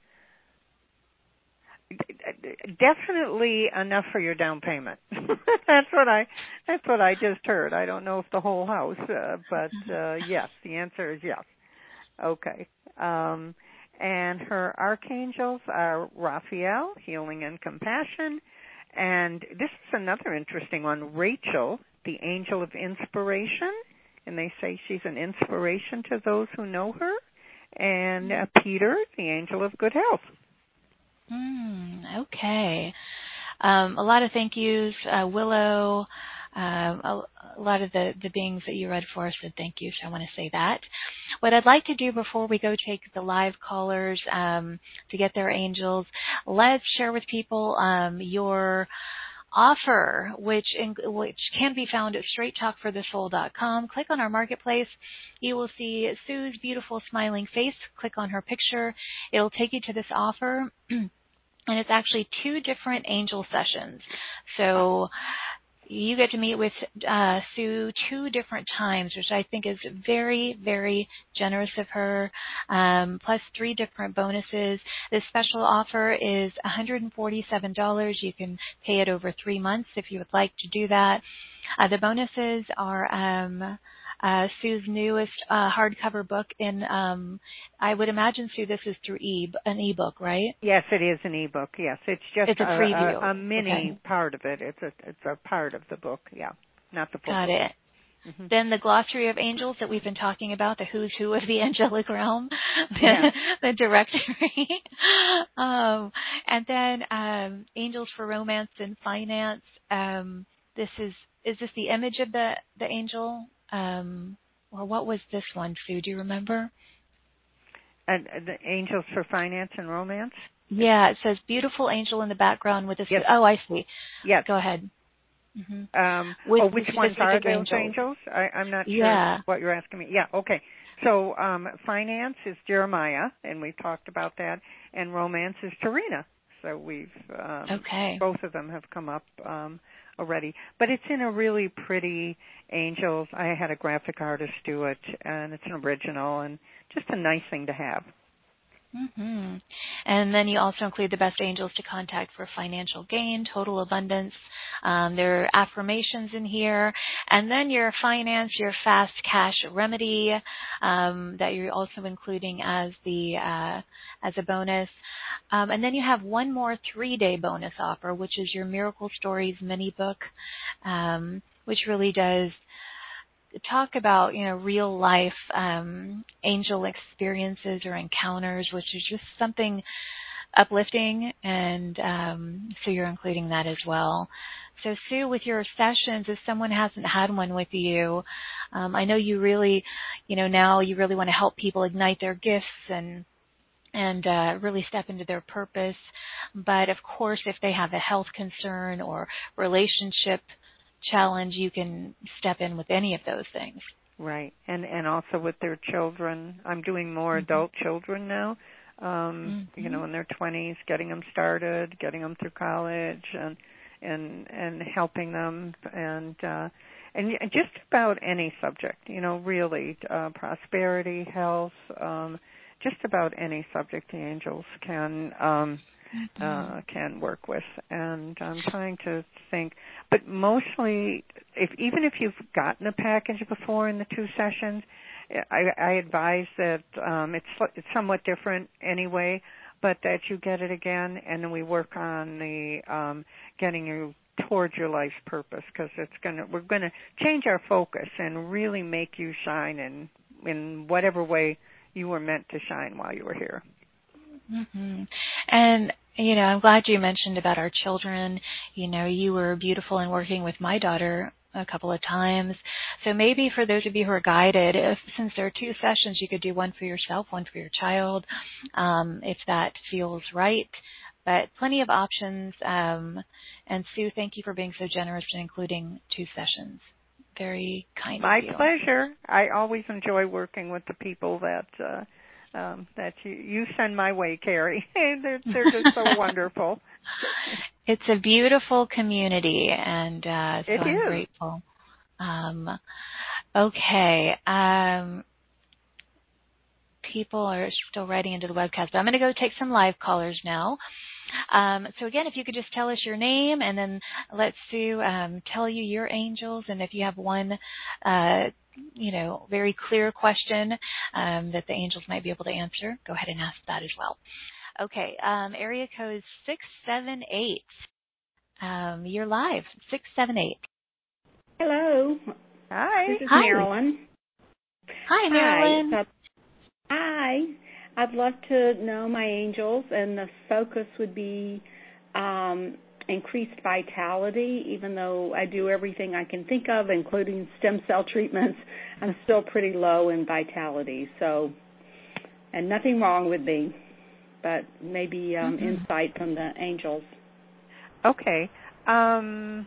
Definitely enough for your down payment. that's what I that's what I just heard. I don't know if the whole house, uh, but uh yes, the answer is yes. Okay. Um and her archangels are Raphael, healing and compassion, and this is another interesting one, Rachel, the angel of inspiration, and they say she's an inspiration to those who know her, and uh, Peter, the angel of good health. Hmm, okay. Um, a lot of thank yous. Uh, Willow, um, a, a lot of the, the beings that you read for us said thank you, so I want to say that. What I'd like to do before we go take the live callers um, to get their angels, let's share with people um, your offer, which in, which can be found at straighttalkforthesoul.com. Click on our marketplace. You will see Sue's beautiful smiling face. Click on her picture. It'll take you to this offer. and it's actually two different angel sessions. So you get to meet with uh, Sue two different times, which I think is very, very generous of her. Um, plus three different bonuses. This special offer is $147. You can pay it over three months if you would like to do that. Uh, the bonuses are um, uh, Sue's newest uh, hardcover book. In um, I would imagine Sue, this is through e an ebook, right? Yes, it is an ebook. Yes, it's just it's a, preview. a, a mini okay. part of it. It's a it's a part of the book. Yeah, not the full. Got book. it. Mm-hmm. Then the glossary of angels that we've been talking about, the who's who of the angelic realm, the, yeah. the directory, um, and then um, angels for romance and finance. Um, this is is this the image of the the angel, um, or what was this one, Sue? Do you remember? And the angels for finance and romance. Yeah, it says beautiful angel in the background with a. Yes. Oh, I see. Yeah. Go ahead. Mm-hmm. Um, With oh, which ones are those angels? angels? I, I'm not sure Yeah. what you're asking me. Yeah, okay. So um, finance is Jeremiah, and we've talked about that, and romance is Tarina. So we've um, Okay. both of them have come up um, already, but it's in a really pretty angels. I had a graphic artist do it, and it's an original and just a nice thing to have. Hmm And then you also include the best angels to contact for financial gain, total abundance. Um, there are affirmations in here, and then your finance, your fast cash remedy um, that you're also including as the uh, as a bonus. Um, and then you have one more three-day bonus offer, which is your Miracle Stories mini book, um, which really does talk about you know real life um, angel experiences or encounters, which is just something uplifting, and um, so you're including that as well. So Sue, with your sessions, if someone hasn't had one with you, um, I know you really, you know, now you really want to help people ignite their gifts and and uh, really step into their purpose. But of course, if they have a health concern or relationship challenge, you can step in with any of those things. Right, and and also with their children. I'm doing more Mhm. adult children now. Um, Mhm. You know, in their 20s, getting them started, getting them through college, and and and helping them, and uh, and just about any subject. You know, really, uh, prosperity, health, um, just about any subject the angels can. Um, uh, can work with. And I'm trying to think, but mostly, if even if you've gotten a package before in the two sessions, I, I advise that um, it's it's somewhat different anyway, but that you get it again, and then we work on the um, getting you towards your life's purpose because it's gonna we're gonna change our focus and really make you shine in in whatever way you were meant to shine while you were here. Hmm And you know, I'm glad you mentioned about our children. You know, you were beautiful in working with my daughter a couple of times. So maybe for those of you who are guided, if since there are two sessions, you could do one for yourself, one for your child, um, if that feels right. But plenty of options. Um, and Sue, thank you for being so generous in including two sessions. Very kind My of you. pleasure. I always enjoy working with the people that uh um that you you send my way, Cari. they're they're just so wonderful. It's a beautiful community, and uh, so It I'm is. grateful. Um, okay. Um, people are still writing into the webcast, but I'm going to go take some live callers now. Um, so again, if you could just tell us your name, and then let Sue um, tell you your angels, and if you have one, uh, you know, very clear question um, that the angels might be able to answer, go ahead and ask that as well. Okay, um, area code six seven eight. Um, you're live. Six seven eight. Hello, Hi. this is Hi. Marilyn. Hi, Marilyn. Hi. Hi. I'd love to know my angels, and the focus would be um, increased vitality. Even though I do everything I can think of, including stem cell treatments, I'm still pretty low in vitality. So, and nothing wrong with me, but maybe um, Mhm. insight from the angels. Okay. Um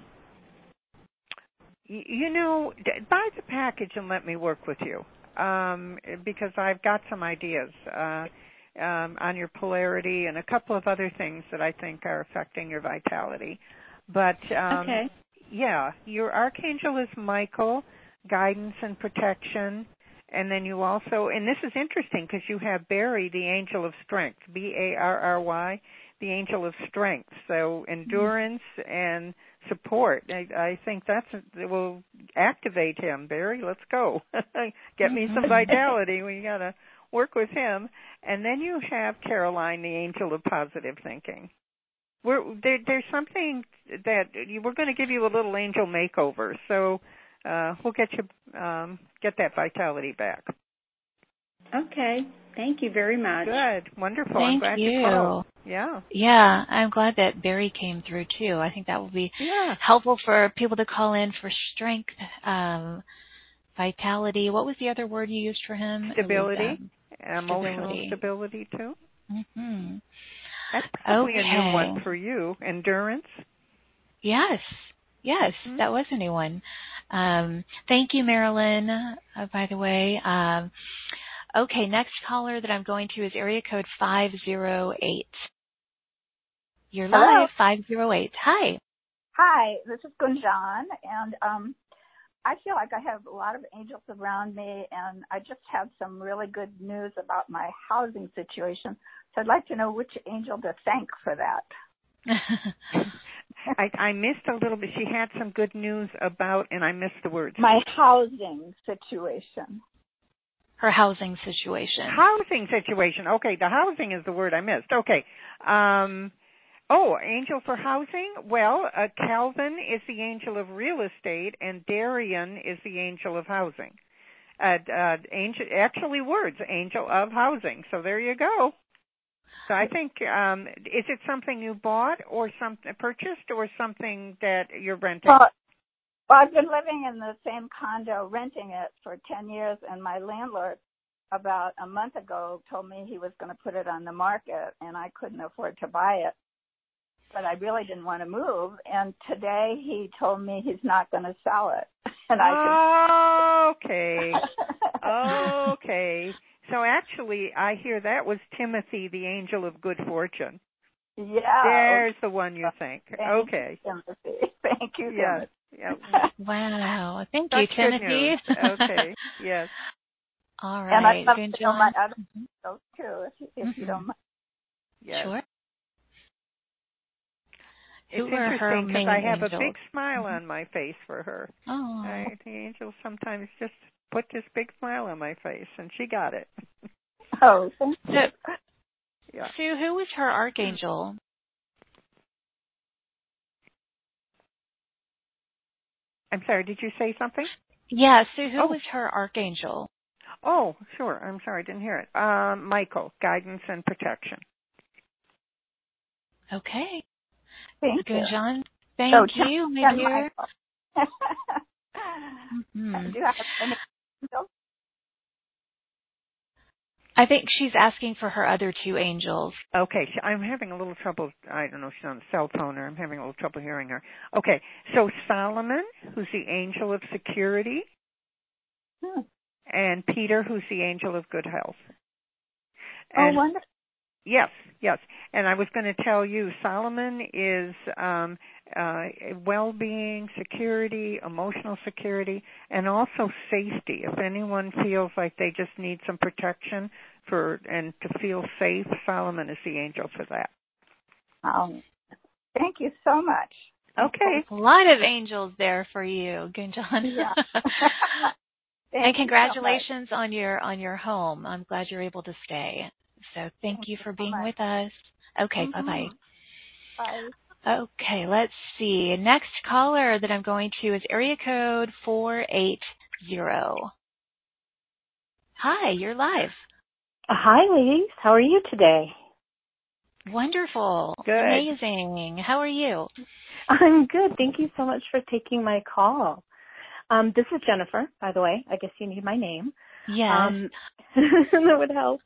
you know, buy the package and let me work with you. Um because I've got some ideas uh um on your polarity and a couple of other things that I think are affecting your vitality. But um okay. yeah, your archangel is Michael, guidance and protection. And then you also, and this is interesting because you have Barry, the angel of strength, B A R R Y, the angel of strength. So endurance and support. I, I think that's it will activate him. Barry, let's go. Get me some vitality. We gotta work with him. And then you have Caroline, the angel of positive thinking. We're, there, there's something that we're going to give you a little angel makeover. So uh, we'll get you um, get that vitality back. Okay. Thank you very much. Good. Wonderful. Thank I'm glad you. you called. Yeah. Yeah, I'm glad that Barry came through too. I think that will be Yeah. helpful for people to call in for strength, um, vitality. What was the other word you used for him? It was, Stability. um, Emotional stability. stability too. mhm. That's probably a new one for you. Endurance. Yes. Yes, Mhm. that was a new one. Um, thank you, Marilyn, uh, by the way. Um, okay, next caller that I'm going to is area code 508. You're Hello. live, 508. Hi. Hi, this is Gunjan, and um, I feel like I have a lot of angels around me, and I just had some really good news about my housing situation. So I'd like to know which angel to thank for that. I, I missed a little bit. She had some good news about, and I missed the words. My housing situation. Her housing situation. housing situation. Okay, the housing is the word I missed. Okay. Um oh, angel for housing? Well, uh, Calvin is the angel of real estate and Darian is the angel of housing. Uh, uh angel actually words, angel of housing. So there you go. So I think um is it something you bought or something purchased or something that you're renting? Well, well, I've been living in the same condo, renting it for 10 years, and my landlord about a month ago told me he was going to put it on the market, and I couldn't afford to buy it. But I really didn't want to move, and today he told me he's not going to sell it. And I okay. could. Okay. So actually, I hear that was Timothy, the angel of good fortune. Yeah. There's the one you think. Thank Okay. You, Timothy. Thank you, Yes. Timothy. Yeah. Wow. Thank Such you, good Timothy. news. Okay. Yes. All right. And I'd right. love Good to know my John. other angels too, if, you- if you Mhm. don't mind. Yes. Sure. It's Who are her interesting main I have a big smile Mhm. on my face for her. Oh. I, the angels sometimes just put this big smile on my face, and she got it. Oh, thank you. So, Yeah. Sue, who was her archangel? I'm sorry. Did you say something? Yeah, Sue, who Oh. was her archangel? Oh, sure. I'm sorry. I didn't hear it. Um, Michael, guidance and protection. Okay. Thank you. Good, John. Thank So, you, my dear. Michael. Mhm. Do you have any angels? I think she's asking for her other two angels. Okay, I'm having a little trouble. I don't know if she's on the cell phone or I'm having a little trouble hearing her. Okay, so Solomon, who's the angel of security, Hmm. and Peter, who's the angel of good health. Oh, And wonderful. Yes, yes. And I was going to tell you, Solomon is um, uh, well-being, security, emotional security, and also safety. If anyone feels like they just need some protection for and to feel safe, Solomon is the angel for that. Um, thank you so much. Okay. A lot of angels there for you, Gunjan. John. Yeah. Thank you and so congratulations on your on your home. I'm glad you're able to stay. So thank, Thank you you for being much. with us. Okay, Mhm. bye bye. Bye. Okay, let's see. Next caller that I'm going to is area code 480. Hi, you're live. Hi, ladies. How are you today? Wonderful. Good. Amazing. How are you? I'm good. Thank you so much for taking my call. Um, this is Jennifer, by the way. I guess you need my name. Yes. Um, that would help.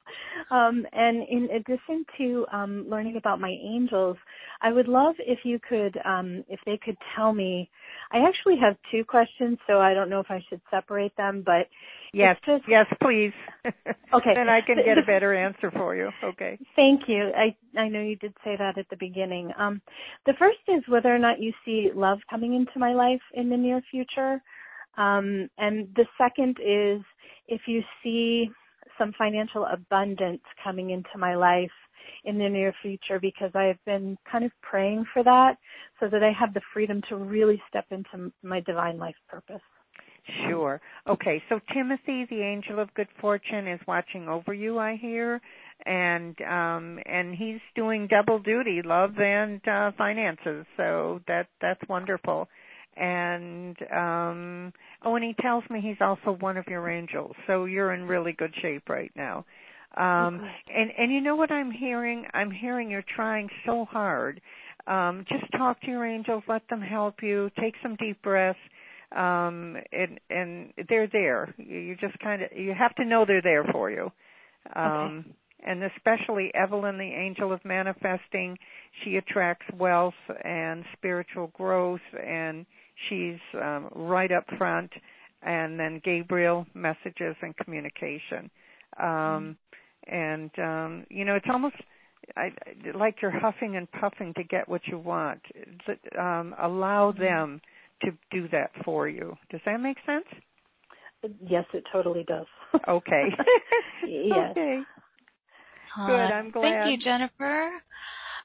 Um, and in addition to um, learning about my angels, I would love if you could, um, if they could tell me. I actually have two questions, so I don't know if I should separate them, but Yes, just yes, please. Okay. then I can get a better answer for you. Okay. Thank you. I I know you did say that at the beginning. Um, the first is whether or not you see love coming into my life in the near future, um, and the second is if you see some financial abundance coming into my life in the near future because I have been kind of praying for that so that I have the freedom to really step into my divine life purpose. Sure. Okay, so Timothy, the angel of good fortune, is watching over you, I hear, and um and he's doing double duty, love and uh finances. So that that's wonderful. And um oh and he tells me he's also one of your angels. So you're in really good shape right now. Um and and you know what I'm hearing? I'm hearing you're trying so hard. Um just talk to your angels, let them help you, take some deep breaths um and and they're there you just kind of you have to know they're there for you um okay. and especially evelyn the angel of manifesting she attracts wealth and spiritual growth and she's um right up front and then gabriel messages and communication um and um you know it's almost I, like you're huffing and puffing to get what you want. Um, allow them to do that for you. Does that make sense? Yes, it totally does. Okay. yes. Okay. Uh, Good. I'm glad. Thank you, Jennifer.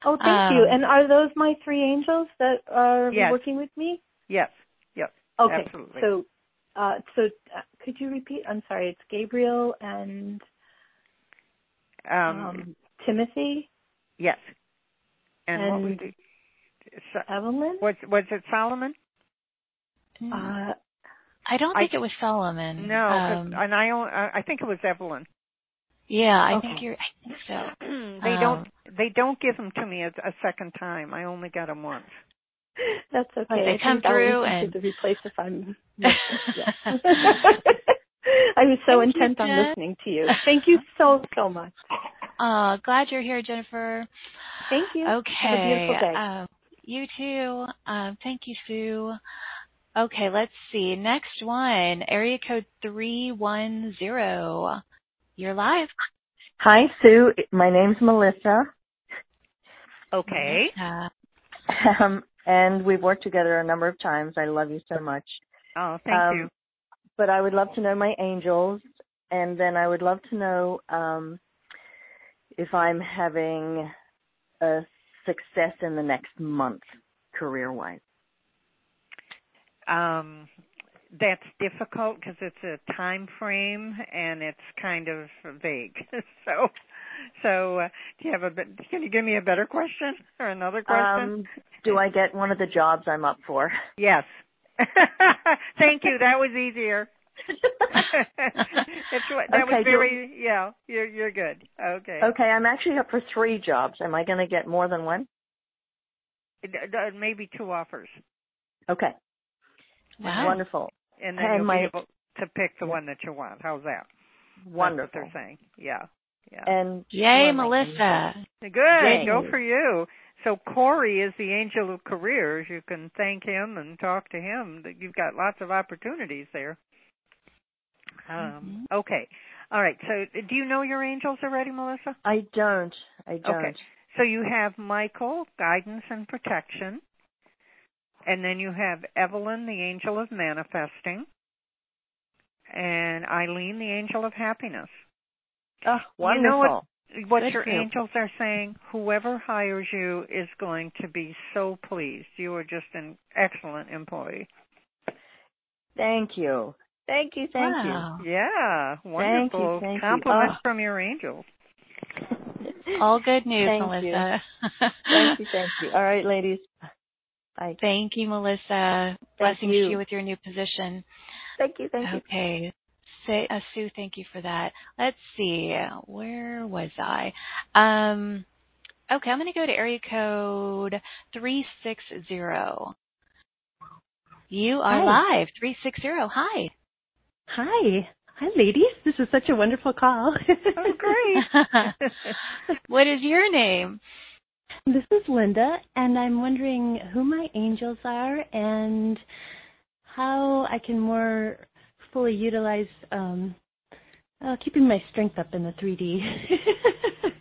Oh, thank Um, you. And are those my three angels that are Yes. working with me? Yes. Yes. Okay. Absolutely. So, uh, so uh, could you repeat? I'm sorry. It's Gabriel and um, um, Timothy yes. And, what was and it? So, Evelyn. was was it Solomon? Uh, I don't I- think it was Solomon. No, Um, and I on- I I think it was Evelyn. yeah, I Okay. think you're. I think so. they Um, don't they don't give them to me a, a second time. I only got them once. that's okay. They I come think I'll through listen and- to replace if I'm. I was so Thank you, intent on listening to you. Thank you so so much. Uh, glad you're here, Jennifer. Thank you. Okay. Have a beautiful day. Um, you too. Um, thank you, Sue. Okay, let's see. Next one, area code 310. You're live. Hi, Sue. My name's Melissa, Okay. Uh, um, and we've worked together a number of times. I love you so much. Oh, thank um, you. But I would love to know my angels, and then I would love to know um, if I'm having a success in the next month, career-wise. Um, that's difficult because it's a time frame and it's kind of vague. so, so uh, do you have a bit? Can you give me a better question or another question? Um, do I get one of the jobs I'm up for? yes. Thank you. That was easier. it's, what- that Okay, was do- very yeah. You're you're good. Okay. Okay, I'm actually up for three jobs. Am I going to get more than one? Uh, d- d- Maybe two offers, Okay, wow. wonderful. and then And you'll my- be able to pick the one that you want. How's that? Wonderful. That's Wonderful. what they're saying. Yeah. Yeah. And Yay, who am I? Melissa. Good. Yay. Go for you. So Corey is the angel of careers. You can thank him and talk to him. That You've got lots of opportunities there. Um, Okay. All right. So do you know your angels already, Melissa? I don't. I don't. Okay. So you have Michael, guidance and protection. And then you have Evelyn, the angel of manifesting. And Eileen, the angel of happiness. Oh, You wonderful. know what what Good your you. angels are saying, whoever hires you is going to be so pleased. You are just an excellent employee. Thank you. Thank you. Thank wow. Yeah, Thank you, wonderful. thank you. Oh. from your angels. All good news, Thank Melissa. Thank you. Thank you. All right, ladies. Bye. Thank you, Melissa. Thank Blessings you. to you with your new position. Thank you. Thank you. Okay. Say, uh, Sue, thank you for that. Let's see. Where was I? Um, okay, I'm going to go to area code 360. You are Hi. live. 360. Hi. Hi. Hi, ladies. This is such a wonderful call. Oh, great. what is your name? this is Linda, and I'm wondering who my angels are and how I can more fully utilize um, uh, keeping my strength up in the 3D.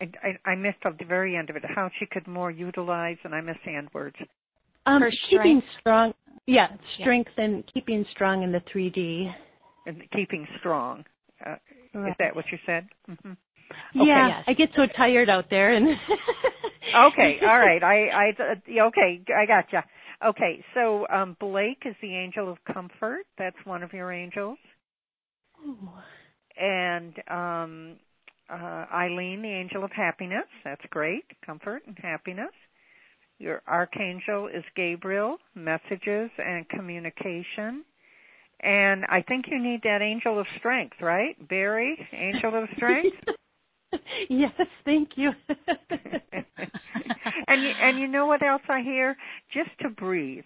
I, I, I missed at the very end of it. How she could more utilize, and I missed the end words. um, Her keeping strong. Yeah, Yeah. strength and keeping strong in the 3D. And keeping strong Uh, Right. Is that what you said? hmm Yeah, yes. I get so tired out there, and Okay, all right. I I uh, okay, I gotcha. Okay, so um Blake is the angel of comfort. That's one of your angels. Ooh. And um uh Eileen, the angel of happiness. That's great. Comfort and happiness. Your archangel is Gabriel, messages and communication. And I think you need that angel of strength, right? Barry, angel of strength. yes, thank you. and you, and you know what else I hear? Just to breathe.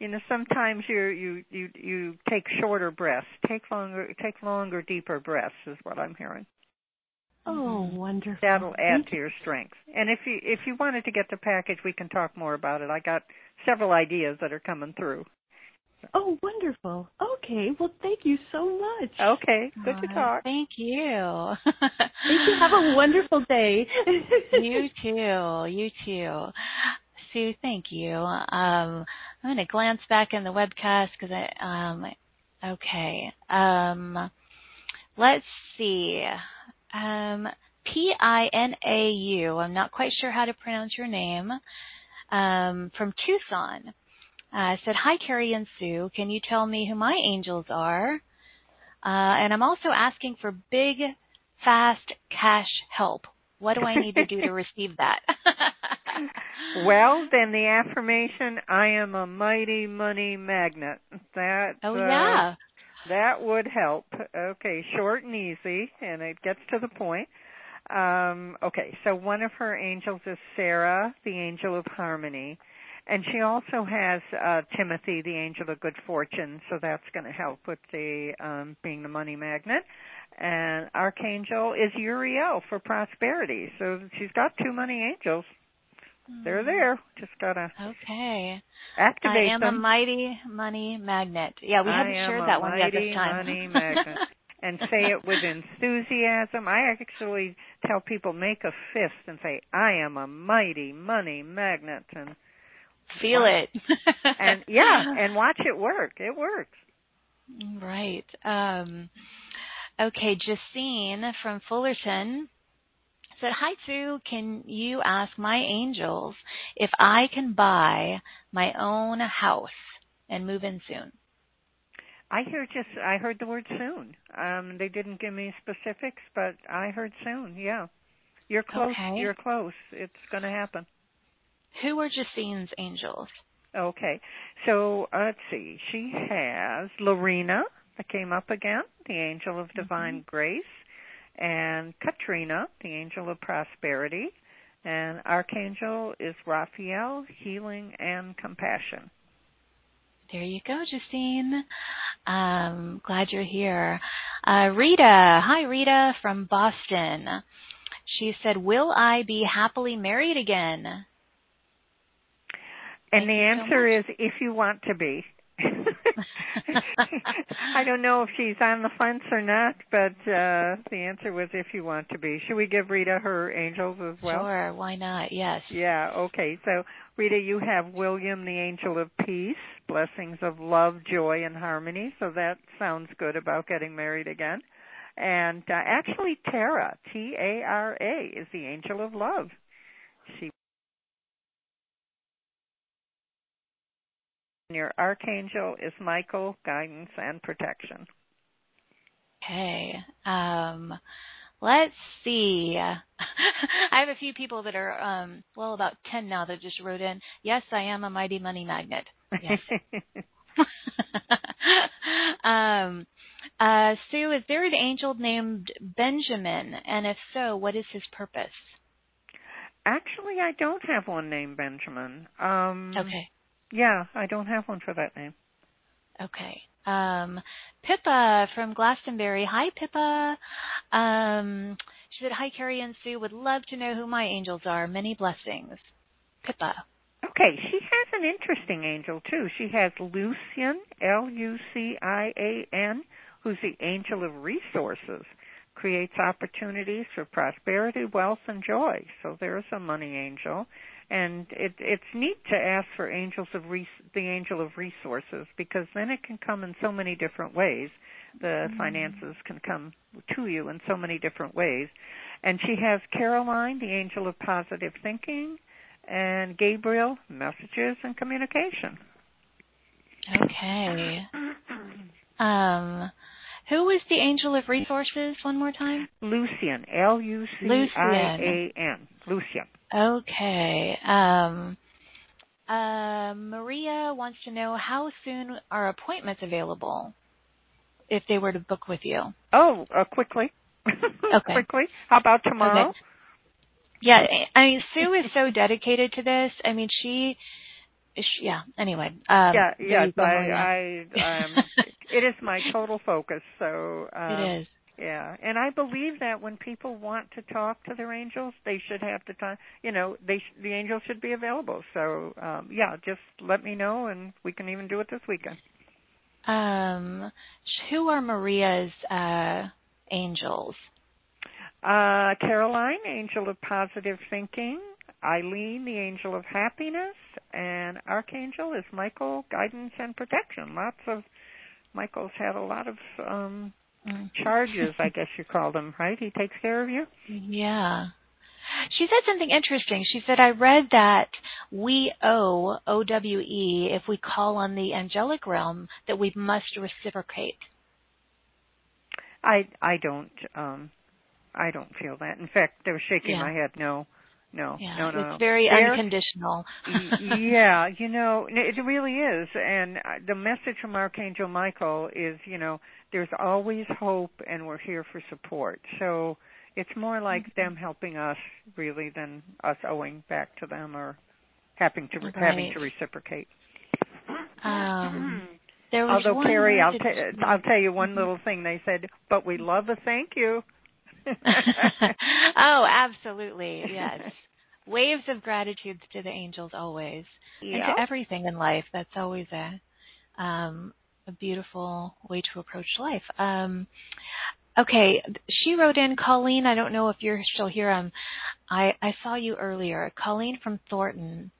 You know, sometimes you you you you take shorter breaths. Take longer take longer, deeper breaths is what I'm hearing. oh, wonderful. That'll add to your strength. And if you if you wanted to get the package, we can talk more about it. I got several ideas that are coming through. Oh, wonderful. Okay, well, thank you so much. Okay, good to talk. Thank you. Thank you. Have a wonderful day. you too. You too. Sue, thank you. Um, I'm going to glance back in the webcast because I, um, okay. Um, let's see. Um, P-I-N-A-U. I'm not quite sure how to pronounce your name. Um, from Tucson. Uh, said, hi, Cari and Sue. Can you tell me who my angels are? Uh, and I'm also asking for big, fast cash help. What do I need to do to receive that? Well, then the affirmation, I am a mighty money magnet. That oh uh, yeah. That would help. Okay, short and easy, and it gets to the point. Um, okay, so one of her angels is Sarah, the angel of harmony. And she also has uh, Timothy, the angel of good fortune, so that's going to help with the um, being the money magnet. And archangel is Uriel for prosperity. So she's got two money angels. They're there. Just gotta Okay. activate I am them. a mighty money magnet. Yeah, we I haven't shared that one yet this time. money magnet. and say it with enthusiasm. I actually tell people make a fist and say, "I am a mighty money magnet," and Feel it. and yeah, and watch it work. It works. Right. Um, okay, Justine from Fullerton said, Hi, Sue. Can you ask my angels if I can buy my own house and move in soon? I hear just I heard the word soon. Um they didn't give me specifics, but I heard soon. Yeah. You're close. Okay. You're close. It's going to happen. Who are Justine's angels? Okay. So, uh, let's see. She has Lorena that came up again, the angel of divine grace, and Katrina, the angel of prosperity, and archangel is Raphael, healing and compassion. There you go, Justine. Um, glad you're here. Uh, Rita, hi Rita from Boston. She said, "Will I be happily married again?" And the you so answer is if you want to be. I don't know if she's on the fence or not, but uh the answer was if you want to be. Should we give Rita her angels as well? Sure, why not? Yes. Yeah, okay. So, Rita, you have William, the angel of peace, blessings of love, joy, and harmony. So that sounds good about getting married again. And uh, actually, Tara, T A R A, is the angel of love. She your archangel is Michael, guidance and protection. Okay. Um, let's see. I have a few people that are, um, well, about 10 now that just wrote in. Yes, I am a mighty money magnet. Yes. um, uh, Sue, is there an angel named Benjamin? And if so, what is his purpose? Actually, I don't have one named Benjamin. Um Okay. Yeah, I don't have one for that name. Okay. Um, Pippa from Glastonbury. Hi, Pippa. Um, she said, Hi, Cari and Sue. Would love to know who my angels are. Many blessings. Pippa. Okay, she has an interesting angel too. She has Lucian, L U C I A N, who's the angel of resources, creates opportunities for prosperity, wealth, and joy. So there's a money angel, and it, it's neat to ask for angels of res- the angel of resources because then it can come in so many different ways. the mm-hmm. finances can come to you in so many different ways. And she has Caroline, the angel of positive thinking, and Gabriel, messages and communication. Okay. Um, who was the angel of resources one more time? Lucian. L U C I A N. Lucian. Okay. Um, uh, Maria wants to know how soon are appointments available if they were to book with you? Oh, uh, quickly. okay. quickly. How about tomorrow? Okay. Yeah, I mean Sue is so dedicated to this. I mean she she yeah. Anyway. Um, yeah. Yes. I. I. Um, it is my total focus. So. Um, it is. Yeah, and I believe that when people want to talk to their angels, they should have the time. You know, they sh- the angels should be available. So, um, yeah, just let me know, and we can even do it this weekend. Um, who are Maria's uh, angels? Uh, Caroline, angel of positive thinking. Eileen, the angel of happiness, and Archangel is Michael, guidance and protection. Lots of Michael's had a lot of um. Charges, I guess you call them, right? He takes care of you. Yeah. She said something interesting. She said, I read that we owe OWE if we call on the angelic realm that we must reciprocate. I I don't um I don't feel that. In fact, they were shaking yeah. my head. No, no, yeah, no, no. It's very They're, unconditional. yeah, you know, it really is. And uh, the message from Archangel Michael is, you know, there's always hope, and we're here for support. So it's more like mm-hmm. them helping us, really, than us owing back to them or having to right. having to reciprocate. Um, there was Although Cari, I'll, t- I'll tell you one little thing. They said, "But we love a thank you." oh, absolutely. Yes. Waves of gratitude to the angels always. Yeah. And to everything in life. That's always a um a beautiful way to approach life. Um okay, she wrote in Colleen, I don't know if you're still here. Um I I saw you earlier. Colleen from Thornton.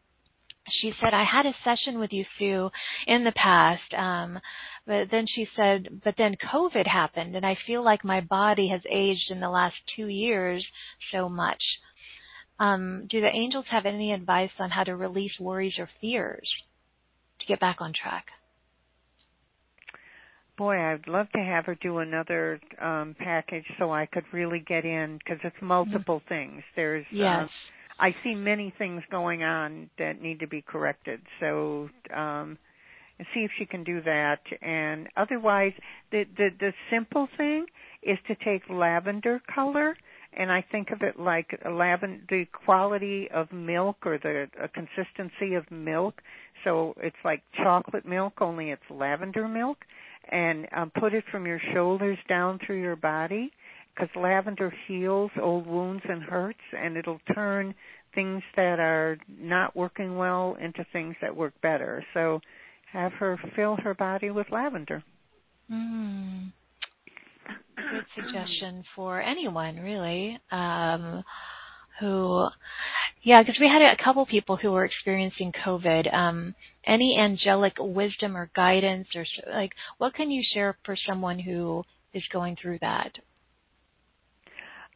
She said I had a session with you Sue in the past. Um but then she said, but then COVID happened and I feel like my body has aged in the last two years so much. Um, do the angels have any advice on how to release worries or fears to get back on track? Boy, I'd love to have her do another um, package so I could really get in because it's multiple mm-hmm. things. There's yes. Uh, I see many things going on that need to be corrected. So um, see if she can do that. And otherwise, the the the simple thing is to take lavender color, and I think of it like lavender, the quality of milk or the consistency of milk. So it's like chocolate milk, only it's lavender milk, and um, put it from your shoulders down through your body. Because lavender heals old wounds and hurts, and it'll turn things that are not working well into things that work better. So have her fill her body with lavender. Mm. Good suggestion for anyone, really, um, who, yeah, because we had a couple people who were experiencing COVID. Um, any angelic wisdom or guidance, or like, what can you share for someone who is going through that?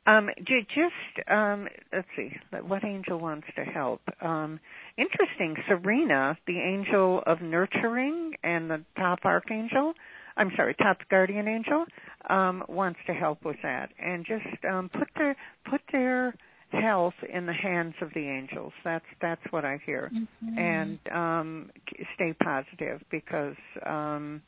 Um, just um, let's see, what angel wants to help? Um, interesting, Serena, the angel of nurturing and the top archangel. I'm sorry, top guardian angel um, wants to help with that, and just um, put their put their health in the hands of the angels. That's that's what I hear, mm-hmm. and um, stay positive because um,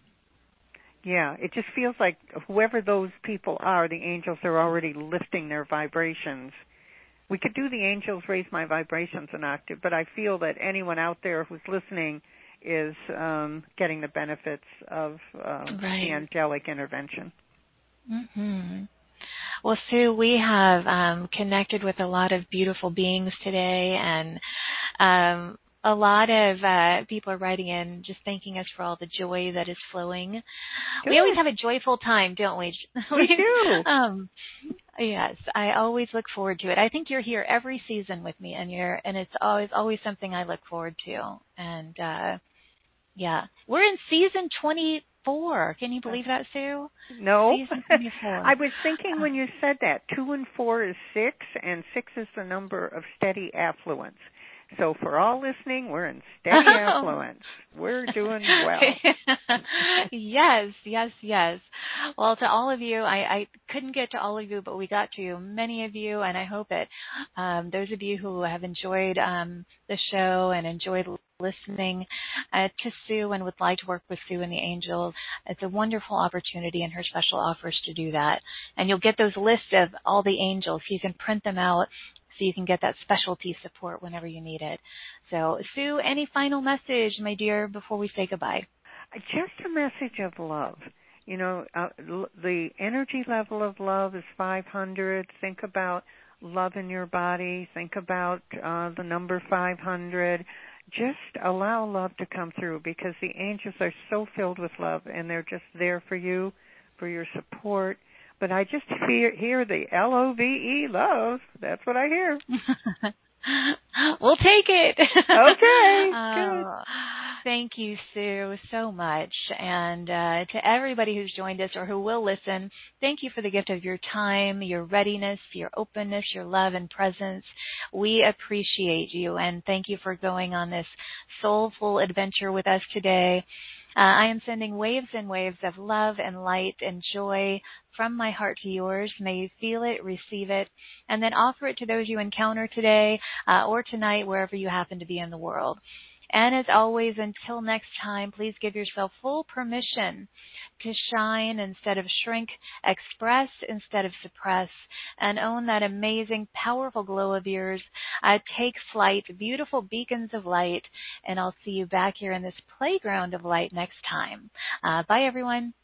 yeah, it just feels like whoever those people are, the angels are already lifting their vibrations. We could do the angels raise my vibrations an octave, but I feel that anyone out there who's listening is um, getting the benefits of um, right. the angelic intervention. Mm-hmm. Well, Sue, we have um, connected with a lot of beautiful beings today, and um, a lot of uh, people are writing in just thanking us for all the joy that is flowing. Good. We always have a joyful time, don't we? We do. um, yes, I always look forward to it. I think you're here every season with me, and you're and it's always always something I look forward to. And uh, yeah, we're in season 24. Can you believe that, Sue? No. Season 24. I was thinking when you said that, two and four is six, and six is the number of steady affluence. So for all listening, we're in steady affluence. We're doing well. yes, yes, yes. Well, to all of you, I, I couldn't get to all of you, but we got to many of you, and I hope that um, those of you who have enjoyed um, the show and enjoyed listening uh, to Sue and would like to work with Sue and the Angels, it's a wonderful opportunity, and her special offers to do that. And you'll get those lists of all the angels. You can print them out so you can get that specialty support whenever you need it. So, Sue, any final message, my dear, before we say goodbye? Just a message of love. You know, uh, the energy level of love is 500. Think about love in your body. Think about uh, the number 500. Just allow love to come through because the angels are so filled with love and they're just there for you, for your support but I just hear hear the L O V E love. That's what I hear. we'll take it. Okay. Uh, thank you, Sue, so much. And uh, to everybody who's joined us or who will listen, thank you for the gift of your time, your readiness, your openness, your love and presence. We appreciate you and thank you for going on this soulful adventure with us today. Uh, I am sending waves and waves of love and light and joy from my heart to yours. May you feel it, receive it, and then offer it to those you encounter today uh, or tonight, wherever you happen to be in the world. And as always, until next time, please give yourself full permission to shine instead of shrink, express instead of suppress, and own that amazing, powerful glow of yours. Uh, take flight, beautiful beacons of light, and I'll see you back here in this playground of light next time. Uh, bye, everyone.